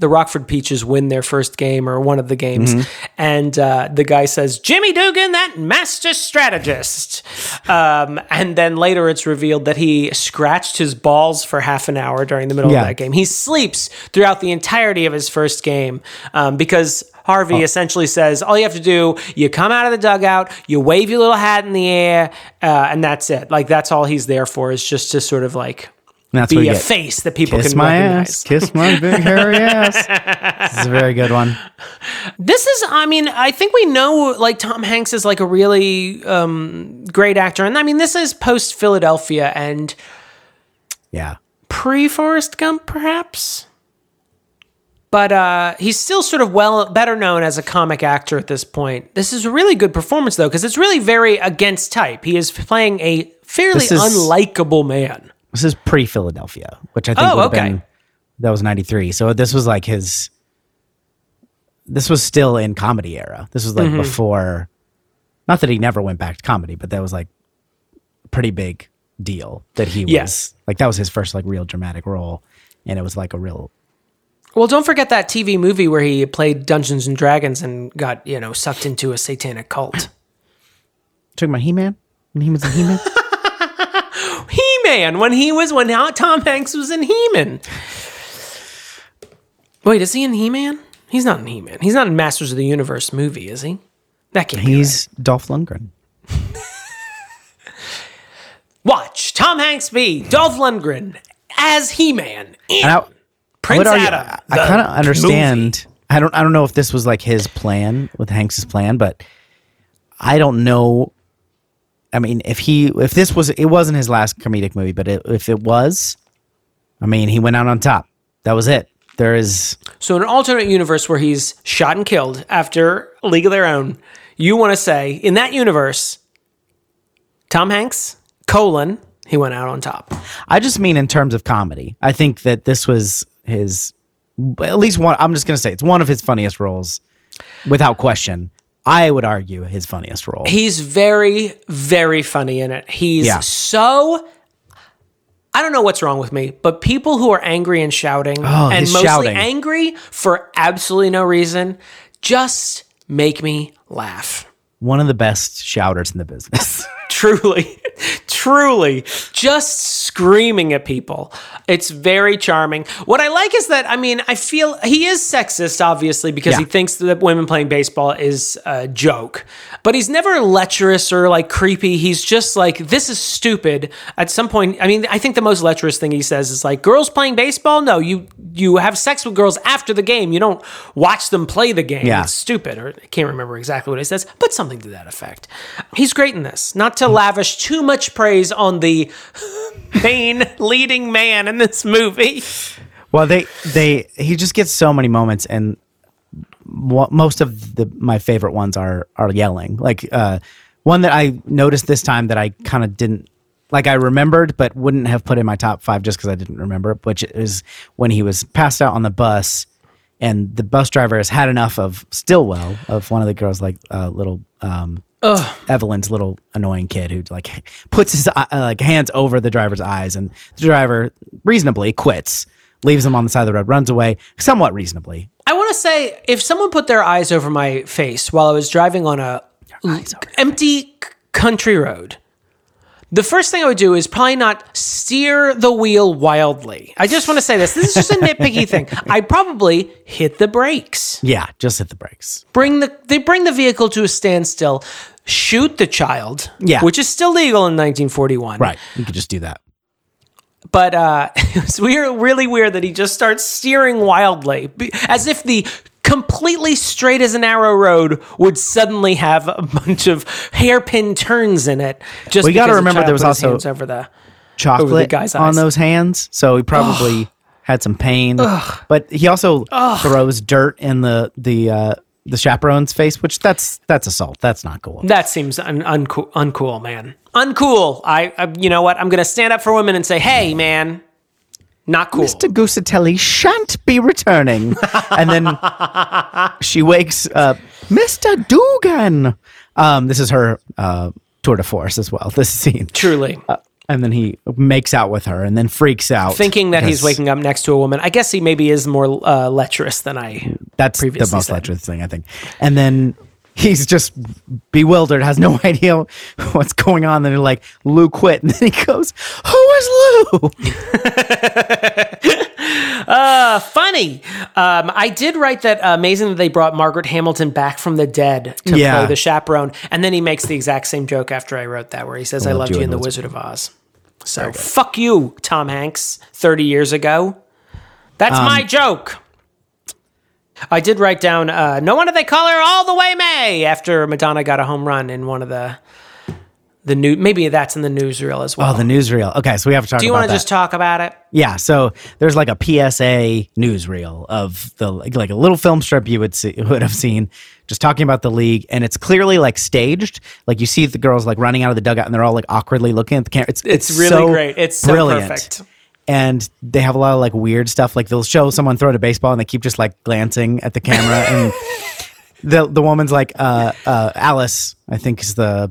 the Rockford Peaches win their first game or one of the games, and uh, the guy says, "Jimmy Dugan, that master strategist," um, and then later it's revealed that he scratched his balls for half an hour during the middle Yeah. of that game. He sleeps throughout the entirety of his first game um, because. Harvey essentially says, all you have to do, you come out of the dugout, you wave your little hat in the air, uh, and that's it. Like, that's all he's there for, is just to sort of like And that's what be a get. face that people Kiss can my recognize. ass. Kiss my big hairy ass. This is a very good one. This is, I mean, I think we know like Tom Hanks is like a really um, great actor. And I mean, this is post Philadelphia and Yeah. pre Forrest Gump, perhaps. But uh, he's still sort of well better known as a comic actor at this point. This is a really good performance though, because it's really very against type. He is playing a fairly is- unlikable man. This is pre Philadelphia, which I think Oh, would have okay. been that was ninety three. So this was like his. This was still in comedy era. This was like Mm-hmm. before, not that he never went back to comedy, but that was like a pretty big deal that he was Yes. like that was his first like real dramatic role, and it was like a real Well, don't forget that TV movie where he played Dungeons and Dragons and got you know sucked into a satanic cult. talking about He Man. When he was a He Man. Man when he was when Tom Hanks was in He Man. Wait, is he in He Man? He's not in He Man. He's not in Masters of the Universe movie, is he? That can't be He's Dolph Lundgren. Watch Tom Hanks be Dolph Lundgren as He Man. And I, I Prince Adam. I, the kind of understand. movie. I don't. I don't know if this was like his plan with Hanks's plan, but I don't know. I mean, if he, if this was, it wasn't his last comedic movie, but it, if it was, I mean, he went out on top. That was it. There is, So, in an alternate universe where he's shot and killed after League of Their Own, you want to say in that universe, Tom Hanks colon he went out on top. I just mean in terms of comedy. I think that this was his, at least one. I'm just gonna say it's one of his funniest roles, without question. I would argue his funniest role. He's very, very funny in it. He's Yeah. so. I don't know what's wrong with me, but people who are angry and shouting, Oh, and mostly shouting. angry for absolutely no reason, just make me laugh. one of the best shouters in the business. Truly, truly, just screaming at people. It's very charming. What I like is that, I mean, I feel he is sexist, obviously, because he thinks that women playing baseball is a joke. But he's never lecherous or like creepy. He's just like, this is stupid. At some point, I mean, I think the most lecherous thing he says is like, girls playing baseball? No, you you have sex with girls after the game. You don't watch them play the game. Yeah. It's stupid. Or I can't remember exactly what he says, but something to that effect. He's great in this. Not to lavish too much praise on the main leading man in this movie. Well, they they he just gets so many moments, and mo- most of the my favorite ones are are yelling. Like uh, one that I noticed this time that I kind of didn't like. I remembered, but wouldn't have put in my top five just because I didn't remember. it, Which is when he was passed out on the bus, and the bus driver has had enough of Stillwell of one of the girls, like uh, little. Um, Evelyn's little annoying kid who like puts his uh, like hands over the driver's eyes, and the driver reasonably quits, leaves him on the side of the road, runs away, somewhat reasonably. I want to say if someone put their eyes over my face while I was driving on a empty c- country road, the first thing I would do is probably not steer the wheel wildly. I just want to say this. This is just a nitpicky thing. I probably hit the brakes. Yeah, just hit the brakes. Bring the they bring the vehicle to a standstill, shoot the child, Yeah. which is still legal in 1941. Right, you could just do that. But uh, it was weird, really weird that he just starts steering wildly, as if the completely straight as an arrow road would suddenly have a bunch of hairpin turns in it. Just We because the remember there was also- over the. Chocolate guy's on those hands, so he probably had some pain. But he also throws dirt in the the uh, the chaperone's face, which that's that's assault. That's not cool. That seems un- uncool, uncool, man. Uncool. I, I, you know what? I'm gonna stand up for women and say, "Hey, man, not cool." Mr. Gusatelli shan't be returning. and then she wakes up, Mr. Dugan. Um, this is her uh, tour de force as well. This scene. Truly. And then he makes out with her and then freaks out Thinking that he's waking up next to a woman. I guess he maybe is more uh, lecherous than I. that's the most said. lecherous thing i think and then he's just bewildered has no idea what's going on then they're like lou quit and then he goes who is lou Funny. Um, I did write that uh, amazing that they brought Margaret Hamilton back from the dead to Yeah. play the chaperone. And then he makes the exact same joke after I wrote that, where he says, I loved you in The Wizard of Oz. So fuck you, Tom Hanks, 30 years ago. That's Um, my joke. I did write down, uh, no wonder they call her All the Way May after Madonna got a home run in one of the. The new, maybe that's in the newsreel as well. oh the newsreel okay so we have to talk Do you want to just talk about it? Yeah, so there's like a PSA newsreel of the like a little film strip you would see would have seen just talking about the league, and it's clearly like staged. Like you see the girls like running out of the dugout, and they're all like awkwardly looking at the camera. It's It's it's, really so great. It's so brilliant. perfect. And they have a lot of like weird stuff. Like they'll show someone throw a baseball, and they keep just like glancing at the camera. and the the woman's like uh, uh, Alice, I think is the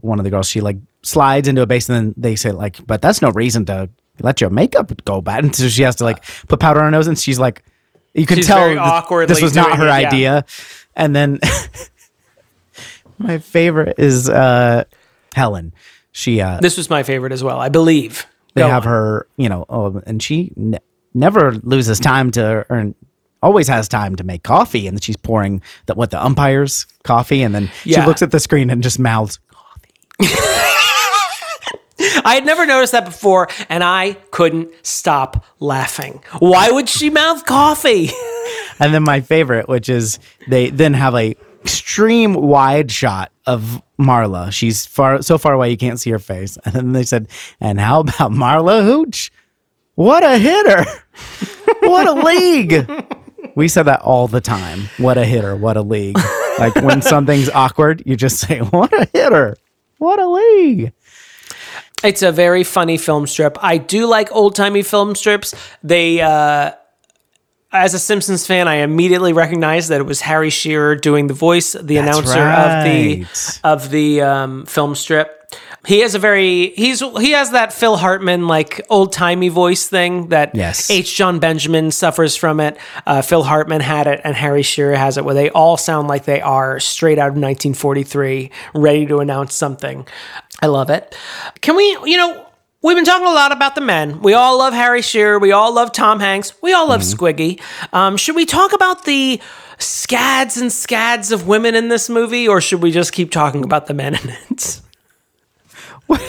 one of the girls. She like slides into a base, and then they say like, "But that's no reason to let your makeup go bad." And so she has to like put powder on her nose, and she's like, you can She's tell awkwardly this was not her it, yeah. And then my favorite is uh, Helen. She uh, This was my favorite as well, I believe. they Go have on. her, you know, oh, and she ne- never loses time to earn. Always has time to make coffee, and she's pouring the, what the umpire's coffee, and then Yeah. she looks at the screen and just mouths. Coffee I had never noticed that before, and I couldn't stop laughing. Why would she mouth coffee? And then my favorite, which is they then have a extreme wide shot of Marla. She's far so far away you can't see her face. And then they said, "And how about Marla Hooch? What a hitter! what a league!" We said that all the time. What a hitter! What a league! Like when something's awkward, you just say, "What a hitter! What a league!" It's a very funny film strip. I do like old timey film strips. They, uh, as a Simpsons fan, I immediately recognized that it was Harry Shearer doing the voice, the announcer of the of the um, film strip. He has a very he's he has that Phil Hartman like old timey voice thing that Yes. H. Jon Benjamin suffers from it. Uh, Phil Hartman had it, and Harry Shearer has it, where they all sound like they are straight out of 1943, ready to announce something. I love it. Can we, you know, we've been talking a lot about the men. We all love Harry Shearer. We all love Tom Hanks. We all love Squiggy. Um, should we talk about the scads and scads of women in this movie, or should we just keep talking about the men in it?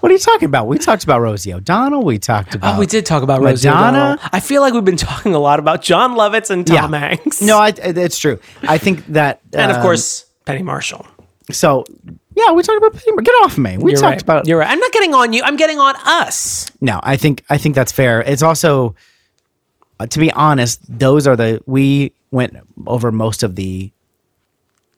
What are you talking about? We talked about Rosie O'Donnell. We talked about. Oh, we did talk about Rosie Madonna. O'Donnell. I feel like we've been talking a lot about Jon Lovitz and Tom Hanks. No, I, it's true. I think that, and of um, course Penny Marshall. So, yeah, we talked about Penny. Mar- Get off me. We You're talked right. about. You're right. I'm not getting on you. I'm getting on us. no, I think I think that's fair. It's also, uh, to be honest, those are the we went over most of the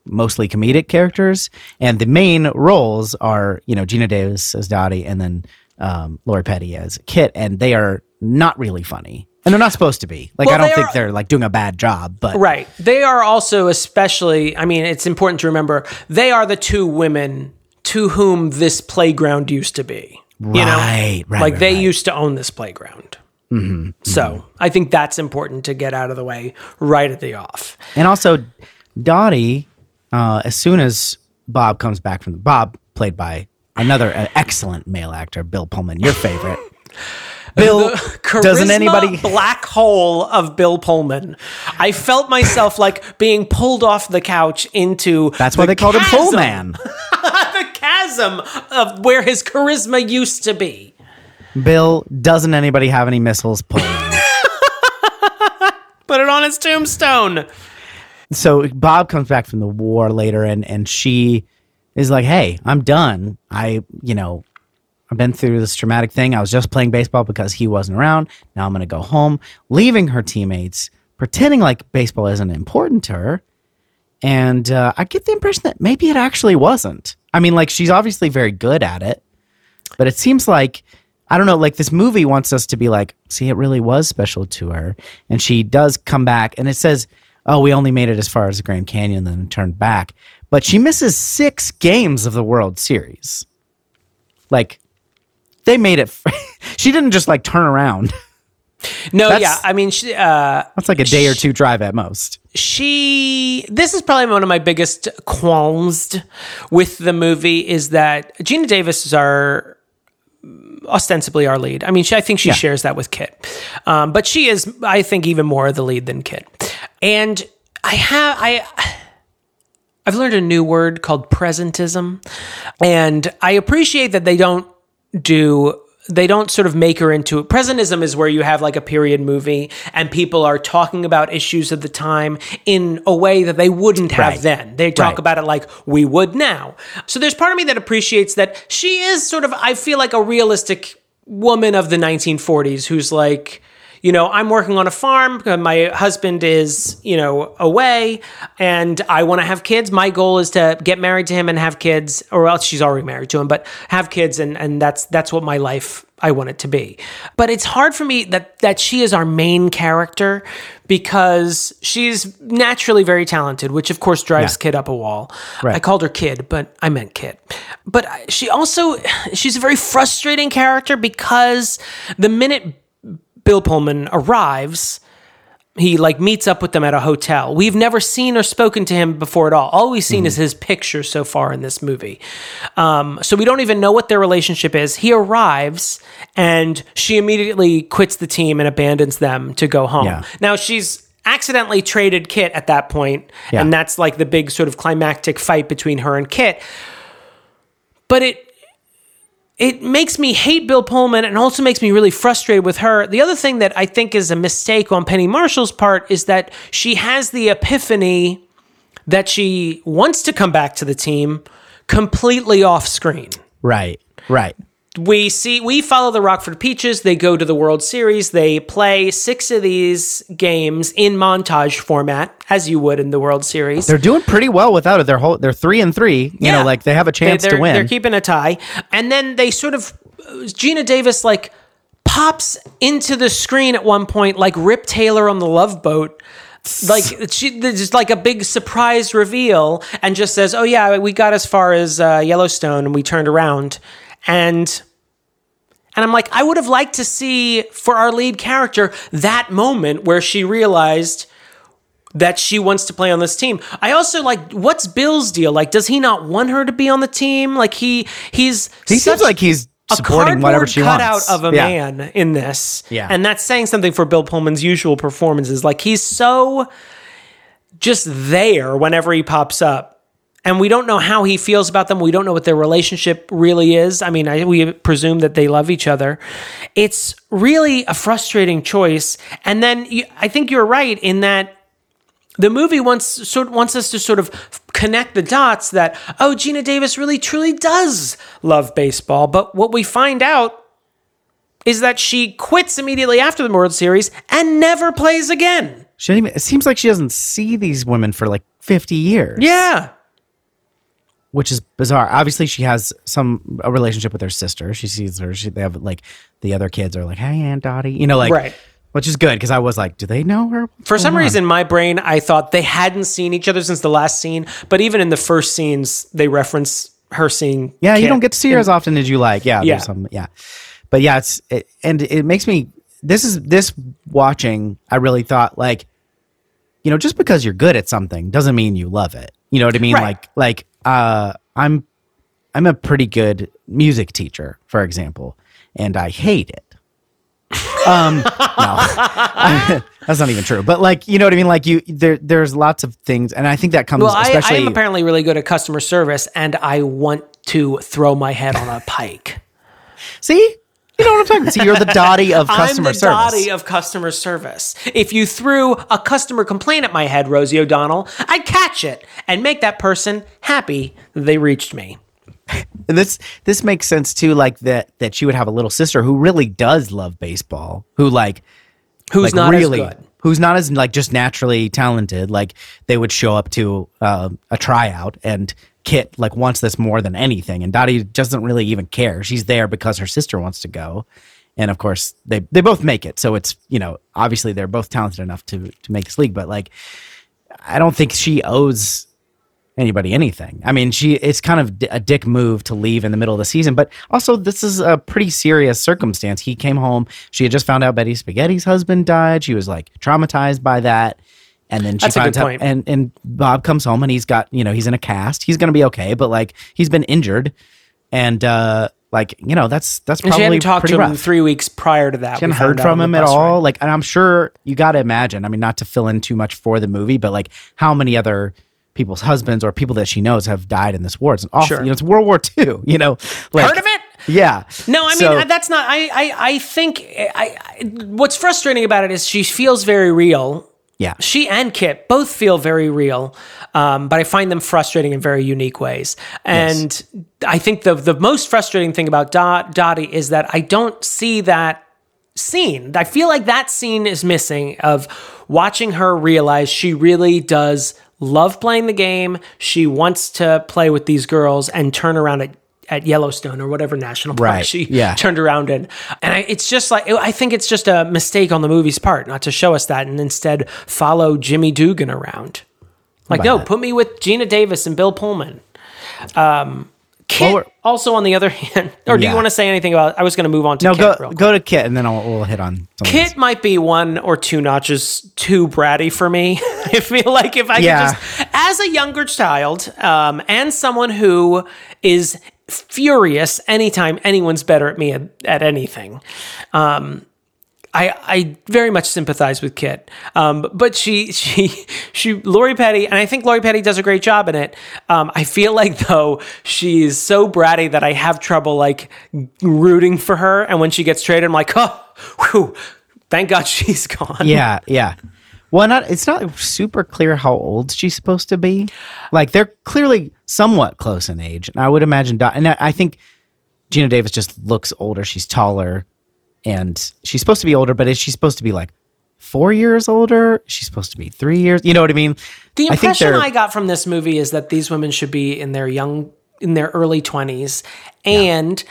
mostly comedic characters, and the main roles are you know Geena Davis as Dottie, and then um, Lori Petty as Kit, and they are not really funny, and they're not supposed to be. Like Well, I don't they think are- they're like doing a bad job, but Right. They are also especially, I mean, it's important to remember they are the two women to whom this playground used to be. You know? Right, right, Like right, they right. used to own this playground. Mm-hmm, so I think that's important to get out of the way right at the off. And also, Dottie, uh, as soon as Bob comes back from the Bob, played by another uh, excellent male actor, Bill Pullman, your favorite. Bill, doesn't Charisma anybody? black hole of Bill Pullman? I felt myself like being pulled off the couch into That's why the they called him Pullman. the chasm of where his charisma used to be. Bill, doesn't anybody have any missiles? Pullman. Put it on his tombstone. so Bob comes back from the war later, and and she is like, "Hey, I'm done. I, you know." I've been through this traumatic thing. I was just playing baseball because he wasn't around. Now I'm going to go home, leaving her teammates, pretending like baseball isn't important to her. And uh, I get the impression that maybe it actually wasn't. I mean, like, she's obviously very good at it, but it seems like, I don't know, like this movie wants us to be like, see, it really was special to her. And she does come back, and it says, oh, we only made it as far as the Grand Canyon, then turned back. But she misses six games of the World Series. Like, they made it. she didn't just like turn around. No, That's- yeah. I mean, she, uh, That's like a day or two drive at most. she. This is probably one of my biggest qualms with the movie is that Geena Davis is our ostensibly our lead. I mean, she, I think she Yeah. shares that with Kit, um, but she is, I think, even more the lead than Kit. And I have I. I've learned a new word called presentism, and I appreciate that they don't do they don't sort of make her into presentism is where you have like a period movie and people are talking about issues of the time in a way that they wouldn't have Right. then they talk Right. about it like we would now so there's part of me that appreciates that she is sort of i feel like a realistic woman of the 1940s who's like you know, I'm working on a farm. uh, My husband is, you know, away and I want to have kids. My goal is to get married to him and have kids, or else she's already married to him, but have kids. And, and that's, that's what my life I want it to be. But it's hard for me that, that she is our main character because she's naturally very talented, which of course drives Yeah. Kid up a wall. Right. I called her Kid, but I meant Kit. But she also, she's a very frustrating character because the minute Bill Pullman arrives, he like meets up with them at a hotel. We've never seen or spoken to him before at all. All we've seen is his picture so far in this movie. Um, so we don't even know what their relationship is. He arrives and she immediately quits the team and abandons them to go home. Yeah. Now she's accidentally traded Kit at that point, Yeah. and that's like the big sort of climactic fight between her and Kit. But it it makes me hate Bill Pullman and also makes me really frustrated with her. The other thing that I think is a mistake on Penny Marshall's part is that she has the epiphany that she wants to come back to the team completely off screen. Right. Right. We see we follow the Rockford Peaches, they go to the World Series, they play 6 of these games in montage format as you would in the World Series. They're doing pretty well without it. They're whole, they're three and three. You Yeah. know, like they have a chance they, to win. They're keeping a tie, and then they sort of Geena Davis like pops into the screen at one point like Rip Taylor on the Love Boat. Like she, there's like a big surprise reveal, and just says, "Oh yeah, we got as far as uh, Yellowstone, and we turned around." And and I'm like, I would have liked to see for our lead character that moment where she realized that she wants to play on this team. I also like what's Bill's deal? Like, does he not want her to be on the team? Like he he's he seems like he's a supporting whatever she cutout wants. of a Yeah. man in this. Yeah. and that's saying something for Bill Pullman's usual performances. Like he's so just there whenever he pops up. And we don't know how he feels about them. We don't know what their relationship really is. I mean, I, we presume that they love each other. It's really a frustrating choice. And then you, I think you're right in that the movie wants sort wants us to sort of connect the dots that oh Geena Davis really truly does love baseball, but what we find out is that she quits immediately after the World Series and never plays again. She even, it seems like she doesn't see these women for like 50 years. Yeah. Which is bizarre. Obviously, she has some a relationship with her sister. She sees her. She, they have like the other kids are like, "Hey, Aunt Dottie," you know, like Right. which is good because I was like, "Do they know her?" For some on. reason, my brain, I thought they hadn't seen each other since the last scene, but even in the first scenes, they reference her seeing. yeah, you don't get to see her as often as you like. Yeah, Yeah. some, yeah, but yeah, it's it, and it makes me. This is this watching. I really thought like, you know, just because you're good at something doesn't mean you love it. You know what I mean? Right. Like, like uh, I'm I'm a pretty good music teacher, for example, and I hate it. Um, no, that's not even true. But like, you know what I mean? Like, you there, there's lots of things, and I think that comes Well, I, I am apparently really good at customer service, and I want to throw my head on a pike. see, you know what I'm talking. See, you're the Dottie of customer I'm the service. Dottie of customer service. If you threw a customer complaint at my head, Rosie O'Donnell, I'd catch it and make that person happy they reached me. And this this makes sense too. Like that that she would have a little sister who really does love baseball. Who like Who's like not really who's not as like just naturally talented like they would show up to uh, a tryout and kit like wants this more than anything and dottie doesn't really even care she's there because her sister wants to go and of course they they both make it so it's you know obviously they're both talented enough to to make this league but like i don't think she owes anybody anything. I mean, she it's kind of a dick move to leave in the middle of the season, but also this is a pretty serious circumstance. He came home, she had just found out Betty Spaghetti's husband died. She was like traumatized by that. And then she That's a good finds out, point. and and Bob comes home and he's got you know he's in a cast. He's gonna be okay, but like he's been injured, and uh like you know that's that's probably And she hadn't talked to him rough. in three weeks prior to that. She hadn't heard from him at all. ride. Like, and I'm sure you got to imagine. I mean, not to fill in too much for the movie, but like how many other people's husbands or people that she knows have died in this war. It's an awful. Sure. You know, it's World War II. You know, like, Heard of it? Yeah. No, I mean So- that's not. I I, I think I, I. What's frustrating about it is she feels very real. Yeah. She and Kit both feel very real, um, but I find them frustrating in very unique ways. And I think the the most frustrating thing about Dot, Dottie is that I don't see that scene. I feel like that scene is missing of watching her realize she really does love playing the game. She wants to play with these girls and turn around at at Yellowstone or whatever national park Right, she yeah. turned around in. And I, it's just like I think it's just a mistake on the movie's part not to show us that and instead follow Jimmy Dugan around. Like, no, that? put me with Geena Davis and Bill Pullman. Um, Kit, Well, also on the other hand, or do Yeah. you want to say anything about? I was going to move on to No, Kit go real quick. go to Kit, and then I'll, we'll hit on. something else. Kit might be one or two notches too bratty for me. I feel like if I Yeah. could just, as a younger child, um, and someone who is furious anytime anyone's better at me at, at anything, um, I, I very much sympathize with Kit, um, but she she she Lori Petty, and I think Lori Petty does a great job in it. Um, I feel like though she is so bratty that I have trouble like rooting for her, and when she gets traded, I'm like, oh, whew, thank God she's gone. Yeah, yeah. Well, not it's not super clear how old she's supposed to be. Like they're clearly somewhat close in age, and I would imagine. And I I think Geena Davis just looks older. She's taller, and she's supposed to be older. But is she supposed to be like four years older? She's supposed to be three years. You know what I mean? The I impression they're- I, got from this movie is that these women should be in their young, in their early twenties, and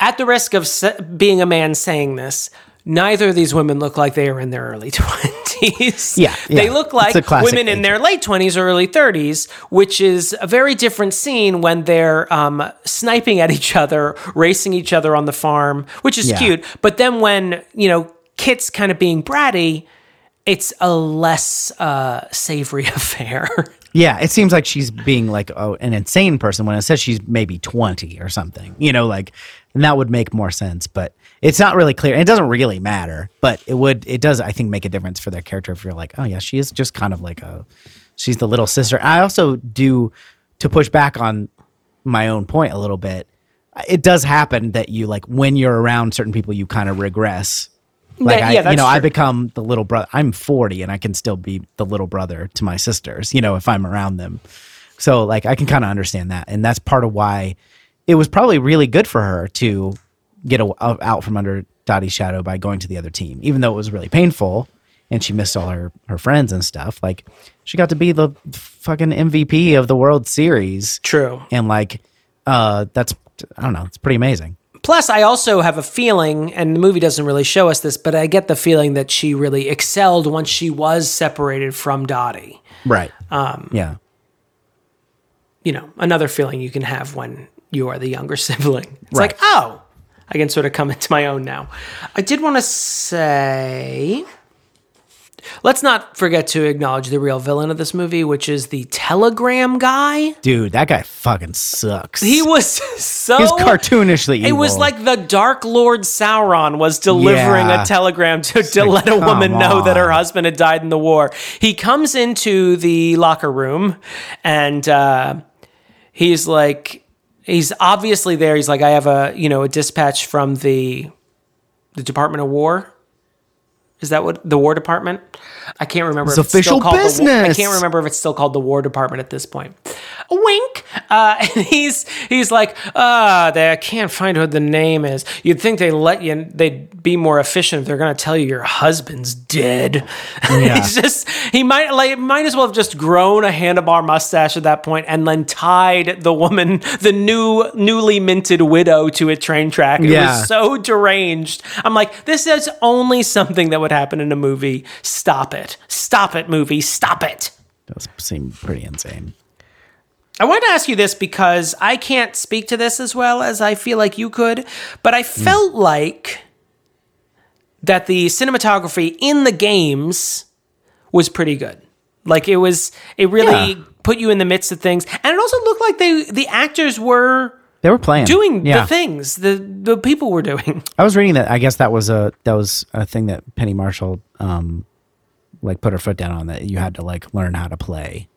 at the risk of being a man saying this, neither of these women look like they are in their early twenties. Yeah, they look like women in their late twenties or early thirties, which is a very different scene when they're um, sniping at each other, racing each other on the farm, which is Yeah. cute. But then when you know Kit's kind of being bratty it's a less uh, savory affair. Yeah, it seems like she's being like oh, an insane person when it says she's maybe 20 or something. You know, like and that would make more sense, but it's not really clear. It doesn't really matter, but it would it does I think make a difference for their character if you're like, "Oh yeah, she is just kind of like a she's the little sister." I also do to push back on my own point a little bit. It does happen that you like when you're around certain people you kind of regress. Like Yeah, I, yeah, you that's know, I become the little brother. I'm 40 and I can still be the little brother to my sisters, you know, if I'm around them. So like I can kind of understand that. And that's part of why it was probably really good for her to get a, out from under Dottie's shadow by going to the other team, even though it was really painful and she missed all her, her friends and stuff. Like she got to be the fucking MVP of the World Series. True. And like, uh, that's, I don't know, it's pretty amazing. Plus, I also have a feeling, and the movie doesn't really show us this, but I get the feeling that she really excelled once she was separated from Dottie. Right. Um, yeah. You know, another feeling you can have when you are the younger sibling. It's Right. like, oh, I can sort of come into my own now. I did want to say. Let's not forget to acknowledge the real villain of this movie, which is the telegram guy. Dude, that guy fucking sucks. He was so He's cartoonishly evil. It was like the Dark Lord Sauron was delivering Yeah. a telegram to, to like, let a woman come know that her husband had died in the war. He comes into the locker room and uh, he's like, he's obviously there. He's like, I have a you know a dispatch from the the Department of War. Is that what the War Department? I can't remember. It's if still official called the I can't remember if it's still called the War Department at this point. A wink. Uh, and he's he's like, ah, they I can't find what the name is. You'd think they let you. They'd be more efficient if they're going to tell you your husband's dead. Yeah. He's just he might like might as well have just grown a handlebar mustache at that point and then tied the woman, the new newly minted widow, to a train track. It Yeah. was so deranged. I'm like, this is only something that would happen in a movie. Stop it. Stop it, movie. Stop it. does seem pretty insane. I wanted to ask you this because I can't speak to this as well as I feel like you could, but I felt like that the cinematography in the games was pretty good. Like it was, it really Yeah. put you in the midst of things, and it also looked like they the actors were They were playing, doing Yeah. the things the the people were doing. I was reading that. I guess that was a that was a thing that Penny Marshall, um, like put her foot down on that you had to like learn how to play.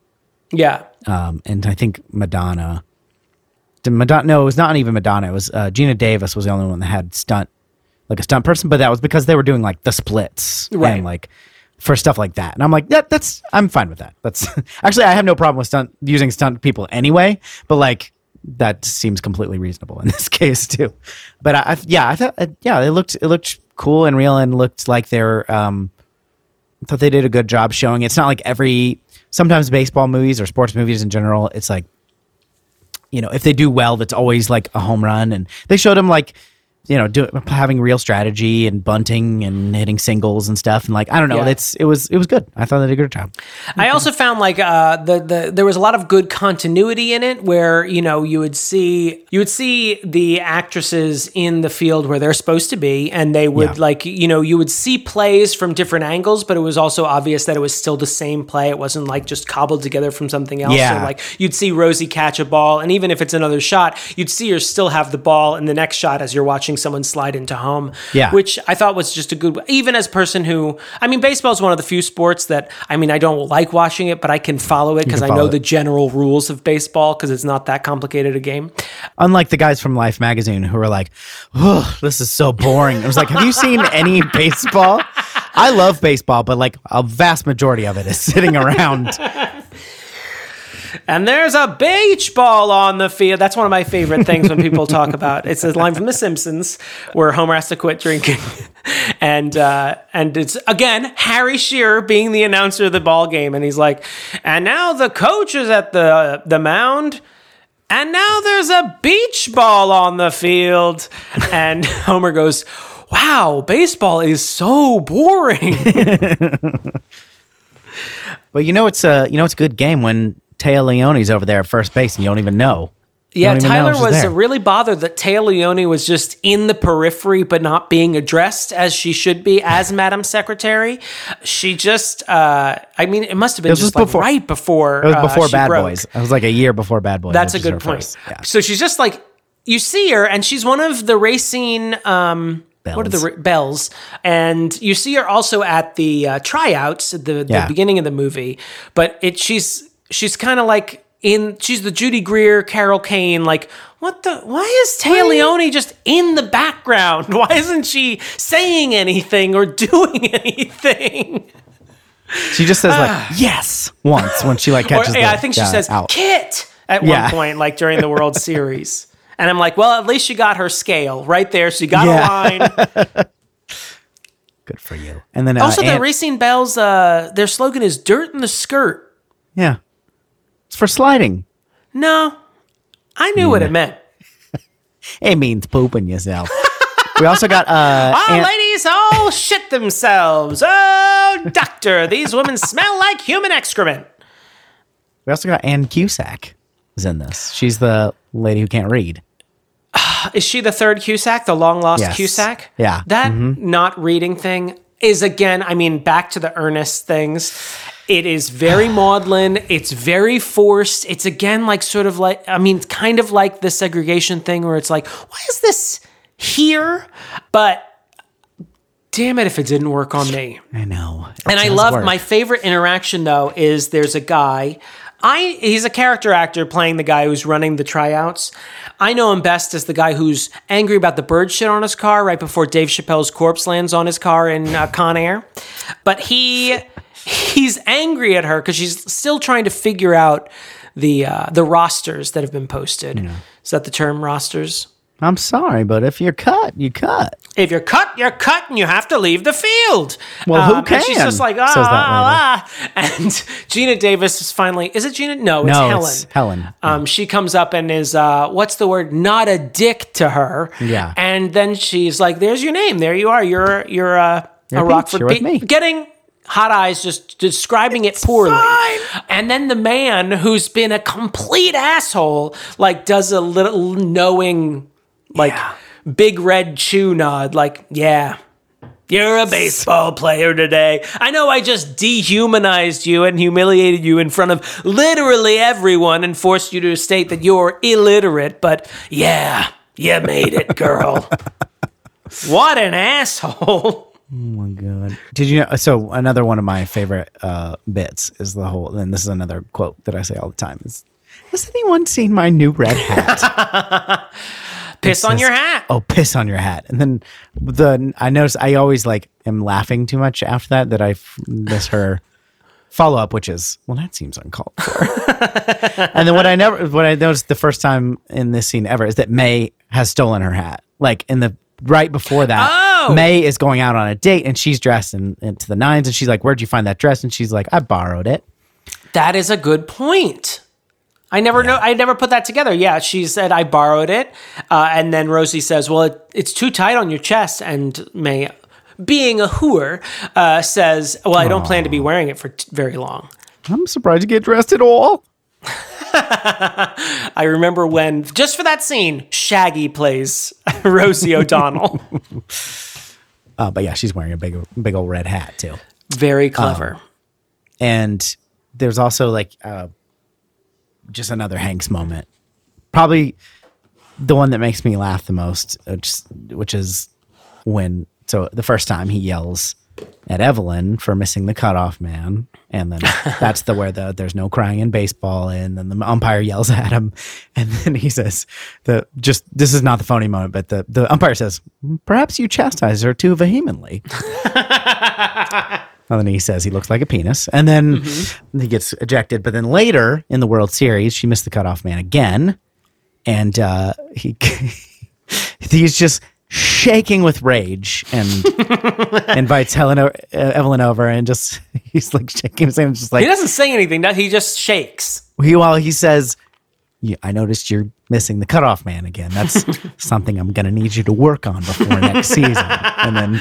Yeah, Um, and I think Madonna, did Madonna. No, it was not even Madonna. It was uh, Geena Davis was the only one that had stunt, like a stunt person. But that was because they were doing like the splits Right. and like for stuff like that. And I'm like, yeah, that's I'm fine with that. That's actually I have no problem with stunt using stunt people anyway. But like that seems completely reasonable in this case too. But I, I yeah, I thought yeah, it looked it looked cool and real and looked like they're um I thought they did a good job showing. It's not like every sometimes baseball movies or sports movies in general. It's like you know if they do well, that's always like a home run. And they showed him like you know do, having real strategy and bunting and hitting singles and stuff. And like I don't know, Yeah. it's it was it was good. I thought they did a good job. I also found like uh, the the there was a lot of good continuity in it, where you know you would see you would see the actresses in the field where they're supposed to be, and they would Yeah. like you know you would see plays from different angles, but it was also obvious that it was still the same play. It wasn't like just cobbled together from something else. Yeah. So like you'd see Rosie catch a ball, and even if it's another shot, you'd see her still have the ball in the next shot as you're watching someone slide into home. Yeah. which I thought was just a good. Even as a person who, I mean, baseball is one of the few sports that I mean I don't like watching it, but I can follow it because I know it. the general rules of baseball because it's not that complicated a game. Unlike the guys from Life magazine who were like, "Oh, this is so boring." I was like, "Have you seen any baseball?" I love baseball, but like a vast majority of it is sitting around. And there's a beach ball on the field. That's one of my favorite things when people talk about. It's a line from The Simpsons where Homer has to quit drinking, and uh, and it's again Harry Shearer being the announcer of the ball game, and he's like, and now the coach is at the the mound. And now there's a beach ball on the field. And Homer goes, Wow, baseball is so boring. But you know it's a you know it's a good game when Téa Leoni's over there at first base and you don't even know. You Yeah, even Tyler she's was really bothered that Téa Leoni was just in the periphery but not being addressed as she should be as Madam Secretary. She just, uh, I mean, it must have been just like before- right before. It was uh, before she Bad broke. Boys. It was like a year before Bad Boys. That's a good point. Yeah. So she's just like, you see her and she's one of the racing, um, what are the Bells. bells? And you see her also at the uh, tryouts at the, the Yeah. beginning of the movie, but it she's she's kind of like in she's the Judy Greer, Carol Kane. Like, what the? Why is Téa Leoni just in the background? Why isn't she saying anything or doing anything? She just says like yes once when she like Or, catches. yeah, the I think she guy says out. "kit" at Yeah. one point, like during the World Series. And I'm like, well, at least she got her scale right there. She got Yeah. a line. Good for you. And then uh, Also, the Aunt- Racine Belles, uh, their slogan is "Dirt in the skirt." yeah, it's for sliding. No, I knew what it meant. It means pooping yourself. we also got uh, Oh, Aunt- ladies, all shit themselves. Oh, doctor, these women smell like human excrement. we also got Ann Cusack is in this. She's the lady who can't read. Is she the third Cusack, the long lost Yes. Cusack? Yeah. That not reading thing is again, I mean, back to the earnest things. It is very maudlin. It's very forced. It's again like sort of like, I mean, it's kind of like the segregation thing where it's like, why is this here? But damn it if it didn't work on me. I know. It And I love work. my favorite interaction though is there's a guy. I he's a character actor playing the guy who's running the tryouts. I know him best as the guy who's angry about the bird shit on his car right before Dave Chappelle's corpse lands on his car in uh, Con Air. But he he's angry at her because she's still trying to figure out the uh, the rosters that have been posted. Is that the term rosters? I'm sorry, but if you're cut, you cut. if you're cut, you're cut, and you have to leave the field. Well, who And she's just like, ah, ah, ah. And Geena Davis is finally, is it Geena? No, it's No, Helen. it's Helen. Um, she comes up and is, uh, what's the word? Not a dick to her. Yeah. And then she's like, there's your name. There you are. You're, you're, uh, a Rockford. You're with me. Getting Hot Eyes just describing it poorly. And then the man who's been a complete asshole, like, does a little knowing, like, big red chew nod, like, yeah. You're a baseball player today. I know I just dehumanized you and humiliated you in front of literally everyone and forced you to state that you're illiterate, but yeah, you made it, girl. what an asshole. Oh my god! Did you know? So another one of my favorite uh, bits is the whole. And this is another quote that I say all the time: "Is has anyone seen my new red hat?" Piss on your hat. oh, piss on your hat! And then the I notice I always like am laughing too much after that that I f- miss her follow up, which is well, that seems uncalled for. and then what I never what I noticed the first time in this scene ever is that May has stolen her hat. Like in the right before that, Oh! May is going out on a date and she's dressed in, into the nines and she's like, "Where'd you find that dress?" And she's like, "I borrowed it." That is a good point. I never know. I never put that together. Yeah, she said I borrowed it, uh, and then Rosie says, "Well, it, it's too tight on your chest." And May, being a hooer, uh, says, "Well, I don't plan to be wearing it for t- very long." I'm surprised you get dressed at all. I remember when just for that scene, Shaggy plays Rosie O'Donnell. Uh, but yeah, she's wearing a big, big old red hat too. Very clever. and there's also like uh, just another Hanks moment, probably the one that makes me laugh the most, which, which is when so the first time he yells at Evelyn for missing the cutoff man, and then that's the where the there's no crying in baseball, and then the umpire yells at him, and then he says the just this is not the phony moment, but the the umpire says perhaps you chastise her too vehemently. And then he says he looks like a penis. And then he gets ejected. But then later in the World Series, she missed the cutoff man again. And uh, he he's just shaking with rage and invites Helen o- uh, Evelyn over and just he's like shaking his hand, just like he doesn't say anything. He just shakes. he while he says, "Yeah, I noticed you're missing the cutoff man again. That's something I'm gonna need you to work on before next season." And then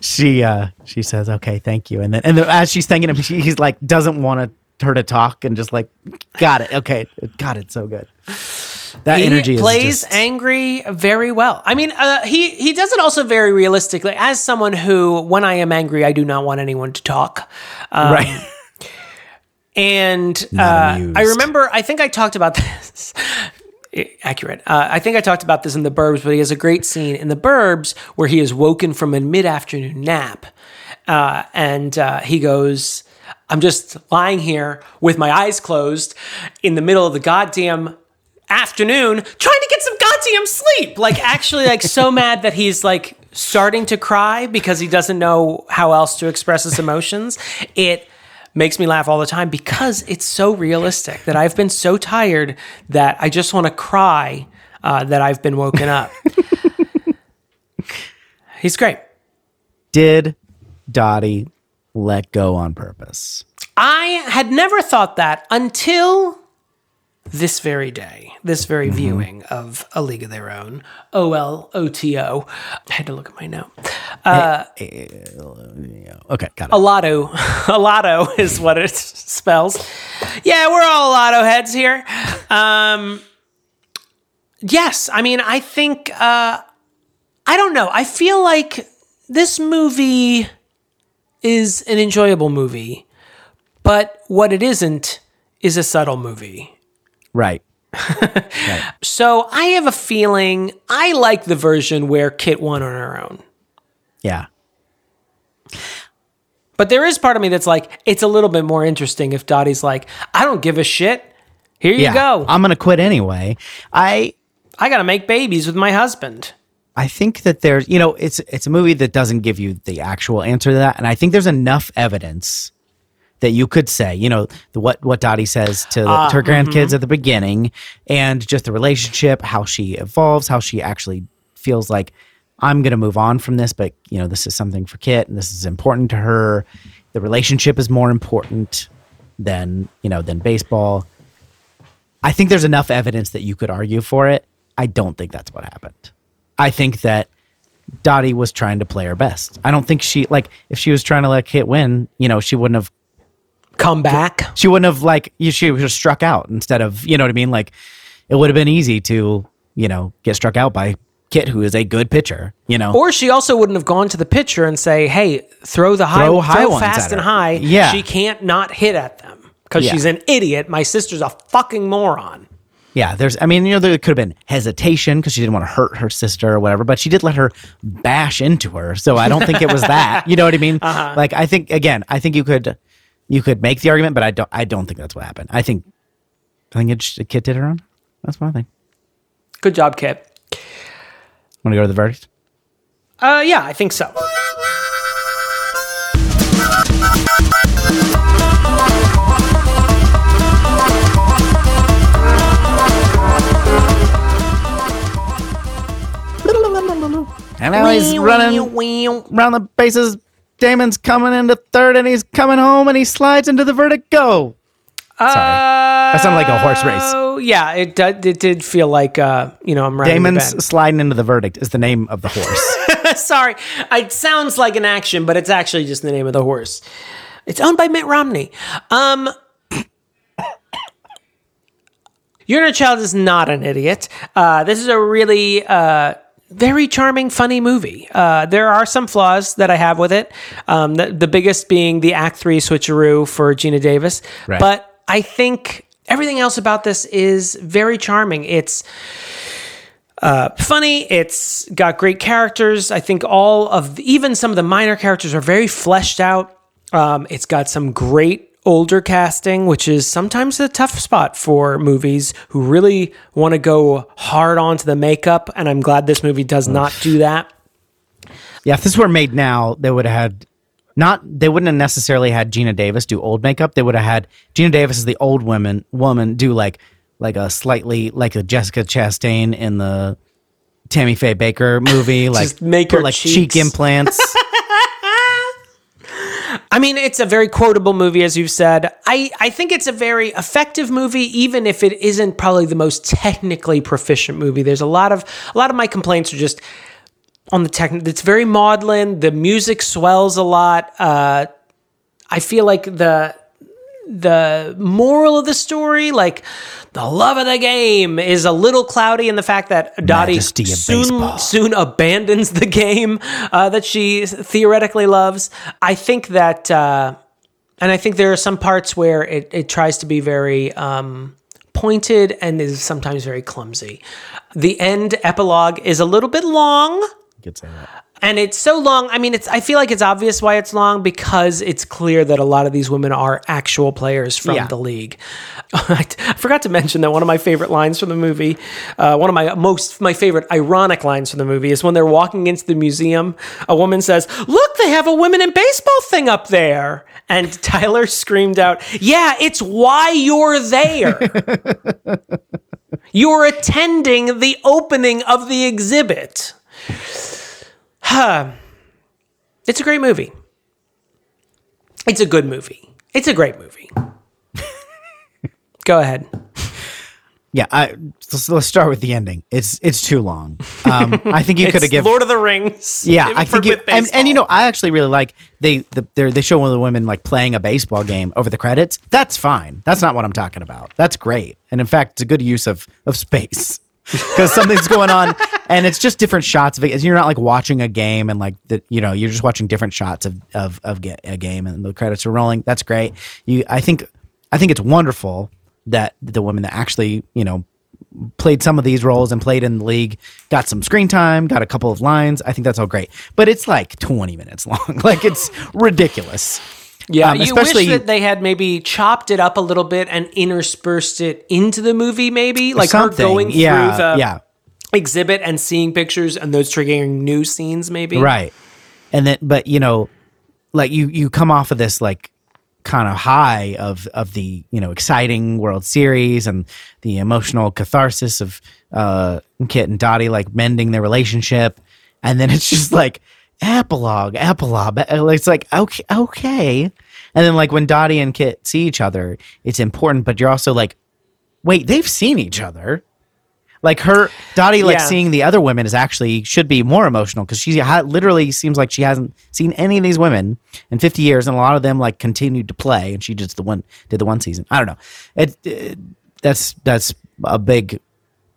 she uh, she says, "Okay, thank you." And then and then as she's thanking him, she, he's like doesn't want to, her to talk and just like, "Got it, okay, got it, so good." That he energy plays is just, angry very well. I mean, uh, he he does it also very realistically. As someone who, when I am angry, I do not want anyone to talk. Um, right. And uh. I remember, I think I talked about this. Accurate. Uh, I think I talked about this in the Burbs, but he has a great scene in the Burbs where he is woken from a mid-afternoon nap, uh, and uh, he goes, "I'm just lying here with my eyes closed in the middle of the goddamn afternoon, trying to get some goddamn sleep." Like actually, like so mad that he's like starting to cry because he doesn't know how else to express his emotions. It makes me laugh all the time because it's so realistic that I've been so tired that I just want to cry uh, that I've been woken up. He's great. Did Dottie let go on purpose? I had never thought that until this very day, this very viewing of A League of Their Own, O L O T O. I had to look at my note. Okay, got it. Alato. Alato is what it spells. Yeah, we're all Alato heads here. Um, yes, I mean, I think, uh, I don't know. I feel like this movie is an enjoyable movie, but what it isn't is a subtle movie. Right. So I have a feeling I like the version where Kit won on her own. Yeah. But there is part of me that's like, it's a little bit more interesting if Dottie's like, I don't give a shit. Here you Yeah. go. I'm gonna quit anyway. I I got to make babies with my husband. I think that there's, you know, it's it's a movie that doesn't give you the actual answer to that, and I think there's enough evidence that you could say, you know, the, what what Dottie says to, the, Ah, to her mm-hmm. grandkids at the beginning, and just the relationship, how she evolves, how she actually feels like I'm gonna move on from this, but you know, this is something for Kit, and this is important to her. The relationship is more important than you know than baseball. I think there's enough evidence that you could argue for it. I don't think that's what happened. I think that Dottie was trying to play her best. I don't think she like if she was trying to let Kit win, you know, she wouldn't have Come back. she wouldn't have like she was struck out instead of you know what I mean. Like it would have been easy to you know get struck out by Kit, who is a good pitcher. You know, Or she also wouldn't have gone to the pitcher and say, "Hey, throw the high, Throw throw, high ones fast and high." Yeah. she can't not hit at them because Yeah. she's an idiot. My sister's a fucking moron. yeah. There's I mean you know there could have been hesitation because she didn't want to hurt her sister or whatever, but she did let her bash into her. So I don't think it was that. You know what I mean? Uh-huh. Like I think again, I think you could you could make the argument, but I don't I don't think that's what happened. I think I think it just, Kit did her own. That's my thing. Good job, Kit. Want to go to the verdict? Uh, yeah, I think so. And now he's running around the bases. Damon's coming into third, and he's coming home, and he slides into the vertigo. Go. Sorry, that sounded like a horse race. Oh yeah, it did, it did feel like uh, you know I'm running the Damon's bend. sliding into the verdict is the name of the horse. Sorry, it sounds like an action, but it's actually just the name of the horse. It's owned by Mitt Romney. Um, Your Child is not an idiot. Uh, this is a really uh, very charming, funny movie. Uh, there are some flaws that I have with it. Um, the, the biggest being the Act Three switcheroo for Geena Davis, Right. but I think everything else about this is very charming. It's funny. It's got great characters. I think all of the, even some of the minor characters are very fleshed out. Um, it's got some great older casting, which is sometimes a tough spot for movies who really want to go hard onto the makeup. And I'm glad this movie does not do that. yeah, if this were made now, they would have had not. They wouldn't have necessarily had Geena Davis do old makeup. They would have had Geena Davis as the old woman woman do like like a slightly like a Jessica Chastain in the Tammy Faye Bakker movie. Like make her like cheeks. cheek implants. I mean, it's a very quotable movie, as you've said. I, I think it's a very effective movie, even if it isn't probably the most technically proficient movie. There's a lot of a lot of my complaints are just on the technical. It's very maudlin. The music swells a lot. Uh, I feel like the the moral of the story, like the love of the game, is a little cloudy in the fact that Dottie soon baseball. soon abandons the game uh, that she theoretically loves. I think that, uh, and I think there are some parts where it, it tries to be very um, pointed and is sometimes very clumsy. The end epilogue is a little bit long. You could say that. And it's so long. I mean, it's. I feel like it's obvious why it's long because it's clear that a lot of these women are actual players from Yeah. the league. I forgot to mention that one of my favorite lines from the movie, uh, one of my most my favorite ironic lines from the movie is when they're walking into the museum. A woman says, "Look, they have a women in baseball thing up there," and Tyler screamed out, "Yeah, it's why you're there." You're attending the opening of the exhibit. It's a great movie. It's a good movie. It's a great movie. Go ahead. Yeah, I, let's, let's start with the ending. It's it's too long. Um, I think you could have given. Lord of the Rings. Yeah, I think you, and, and you know I actually really like they the, they show one of the women like playing a baseball game over the credits. That's fine. That's not what I'm talking about. That's great, and in fact, it's a good use of of space because something's going on, and it's just different shots of it. You're not like watching a game and like the you know you're just watching different shots of of of a game, and the credits are rolling. That's great. You, I think I think it's wonderful that the women that actually you know played some of these roles and played in the league, got some screen time, got a couple of lines. I think that's all great. But it's like 20 minutes long. like it's ridiculous. Yeah, Um, you especially- wish that they had maybe chopped it up a little bit and interspersed it into the movie, maybe like her going yeah, through the yeah. exhibit and seeing pictures and those triggering new scenes, maybe. Right. And then but you know, like you you come off of this like kind of high of of the, you know, exciting World Series and the emotional catharsis of uh Kit and Dottie like mending their relationship and then it's just like epilogue, epilogue. Uh, it's like okay, okay. And then like when Dottie and Kit see each other, it's important, but you're also like wait, they've seen each other. Like her Dottie, like Yeah. seeing the other women is actually should be more emotional because she ha- literally seems like she hasn't seen any of these women in 50 years, and a lot of them like continued to play, and she just the one did the one season. I don't know. It, it that's that's a big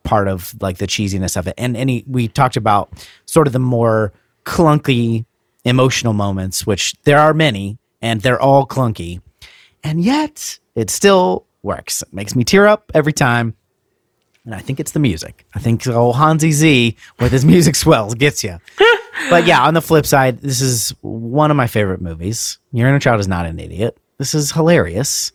part of like the cheesiness of it, and any we talked about sort of the more clunky emotional moments, which there are many, and they're all clunky, and yet it still works. It makes me tear up every time. And I think it's the music. I think old Hansi Z with his music swells gets you. but yeah, on the flip side, this is one of my favorite movies. Your inner child is not an idiot. This is hilarious.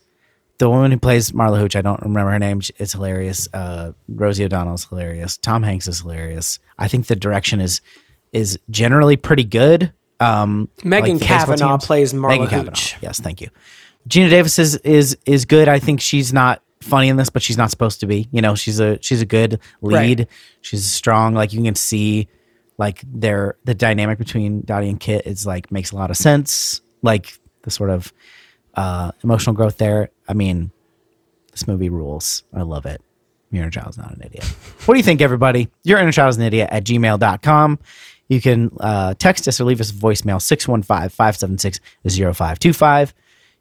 The woman who plays Marla Hooch, I don't remember her name. It's hilarious. Uh, Rosie O'Donnell is hilarious. Tom Hanks is hilarious. I think the direction is is generally pretty good. Um, Megan baseball Cavanagh plays Marla Megan Cavanagh. Hooch. Yes, thank you. Geena Davis is is is good. I think she's not funny in this, but she's not supposed to be. You know, she's a she's a good lead. Right. She's strong. Like you can see, like their the dynamic between Dottie and Kit is like makes a lot of sense. Like the sort of uh, emotional growth there. I mean, this movie rules. I love it. Your inner child's not an idiot. What do you think, everybody? Your inner child is an idiot at gmail.com. You can uh, text us or leave us a voicemail 615 576 0525.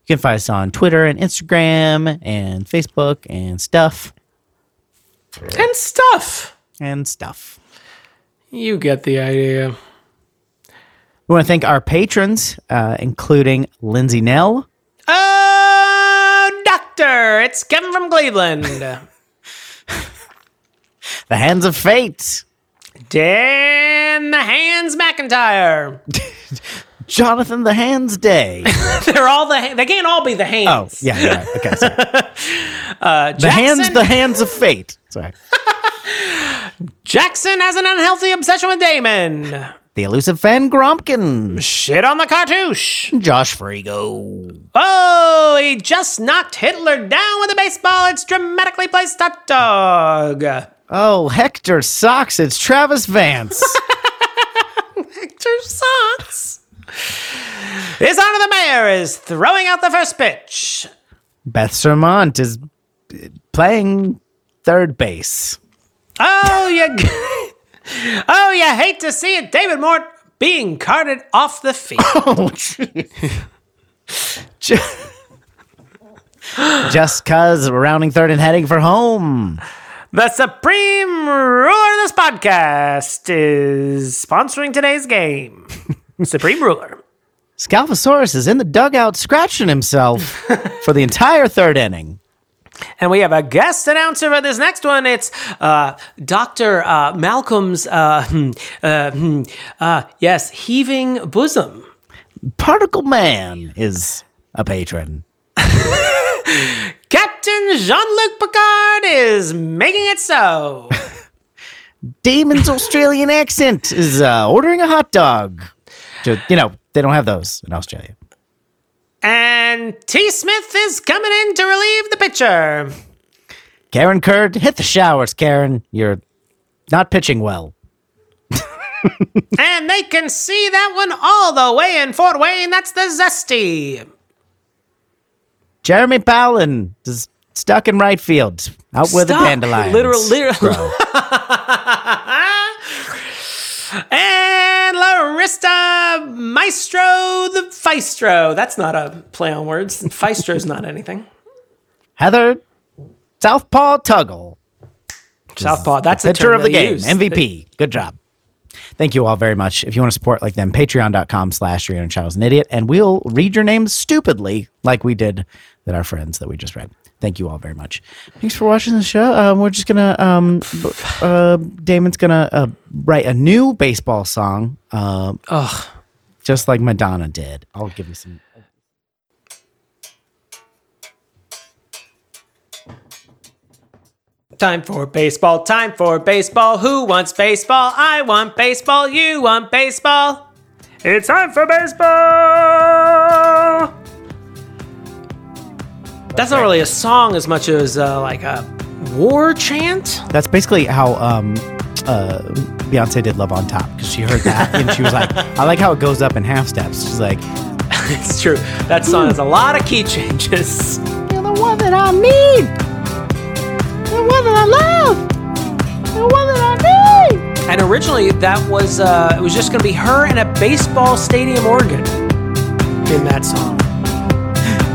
You can find us on Twitter and Instagram and Facebook and stuff And stuff. and stuff. You get the idea. We want to thank our patrons, uh, including Lindsay Nell, Oh, doctor, it's Kevin from Cleveland. The Hands of Fate, Dan the Hands McIntyre. Jonathan the Hands Day. They're all the. They can't all be the hands. Oh, yeah, right. Okay, sorry. Uh, The Hands, the Hands of Fate. Sorry. Jackson has an unhealthy obsession with Damon. The Elusive Fan Grompkin. Shit on the cartouche. Josh Frigo. Oh, he just knocked Hitler down with a baseball. It's dramatically placed hot dog. Oh, Hector Socks. It's Travis Vance. Hector Socks. His Honor the Mayor is throwing out the first pitch. Beth Sermont is playing third base. Oh, you. oh, you hate to see it. David Mort being carted off the field. Oh, Just cuz we're rounding third and heading for home. The supreme ruler of this podcast is sponsoring today's game. supreme ruler. Scalphosaurus is in the dugout scratching himself for the entire third inning. And we have a guest announcer for this next one. It's uh, Dr. Uh, Malcolm's, uh, hmm, uh, hmm, uh, yes, heaving bosom. Particle Man is a patron. Captain Jean Luc Picard is making it so. Damon's Australian accent is uh, ordering a hot dog. Ju- You know, they don't have those in Australia. and T. Smith is coming in to relieve the pitcher. Karen Kurd, hit the showers, Karen. You're not pitching well. and they can see that one all the way in Fort Wayne. That's the Zesty. Jeremy Powlin is stuck in right field, out with the Stuck. dandelions. Literal- literal-. And Larista Maestro the Feistro. That's not a play on words. Feistro's not anything. Heather Southpaw Tuggle, Southpaw. That's the term of the game, use. MVP. Good job. Thank you all very much. If you want to support like them, patreon.com slash your inner child's an idiot, and we'll read your names stupidly like we did that our friends that we just read. Thank you all very much. Thanks for watching the show. Um, we're just gonna um, uh, Damon's gonna uh, write a new baseball song, um, Ugh. just like Madonna did. I'll give you some. Time for baseball. Time for baseball. Who wants baseball? I want baseball. You want baseball. It's time for baseball. That's not really a song as much as uh, like a war chant. That's basically how um, uh, Beyonce did "Love on Top" because she heard that and she was like, "I like how it goes up in half steps." She's like, it's true. That song has a lot of key changes. "You're the one that I need, the one that I love, the one that I need. And originally that was uh, it was just going to be her and a baseball stadium organ in that song.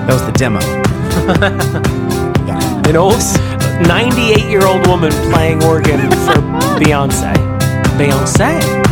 That was the demo. An old 98 year old woman playing organ for Beyonce. Beyonce.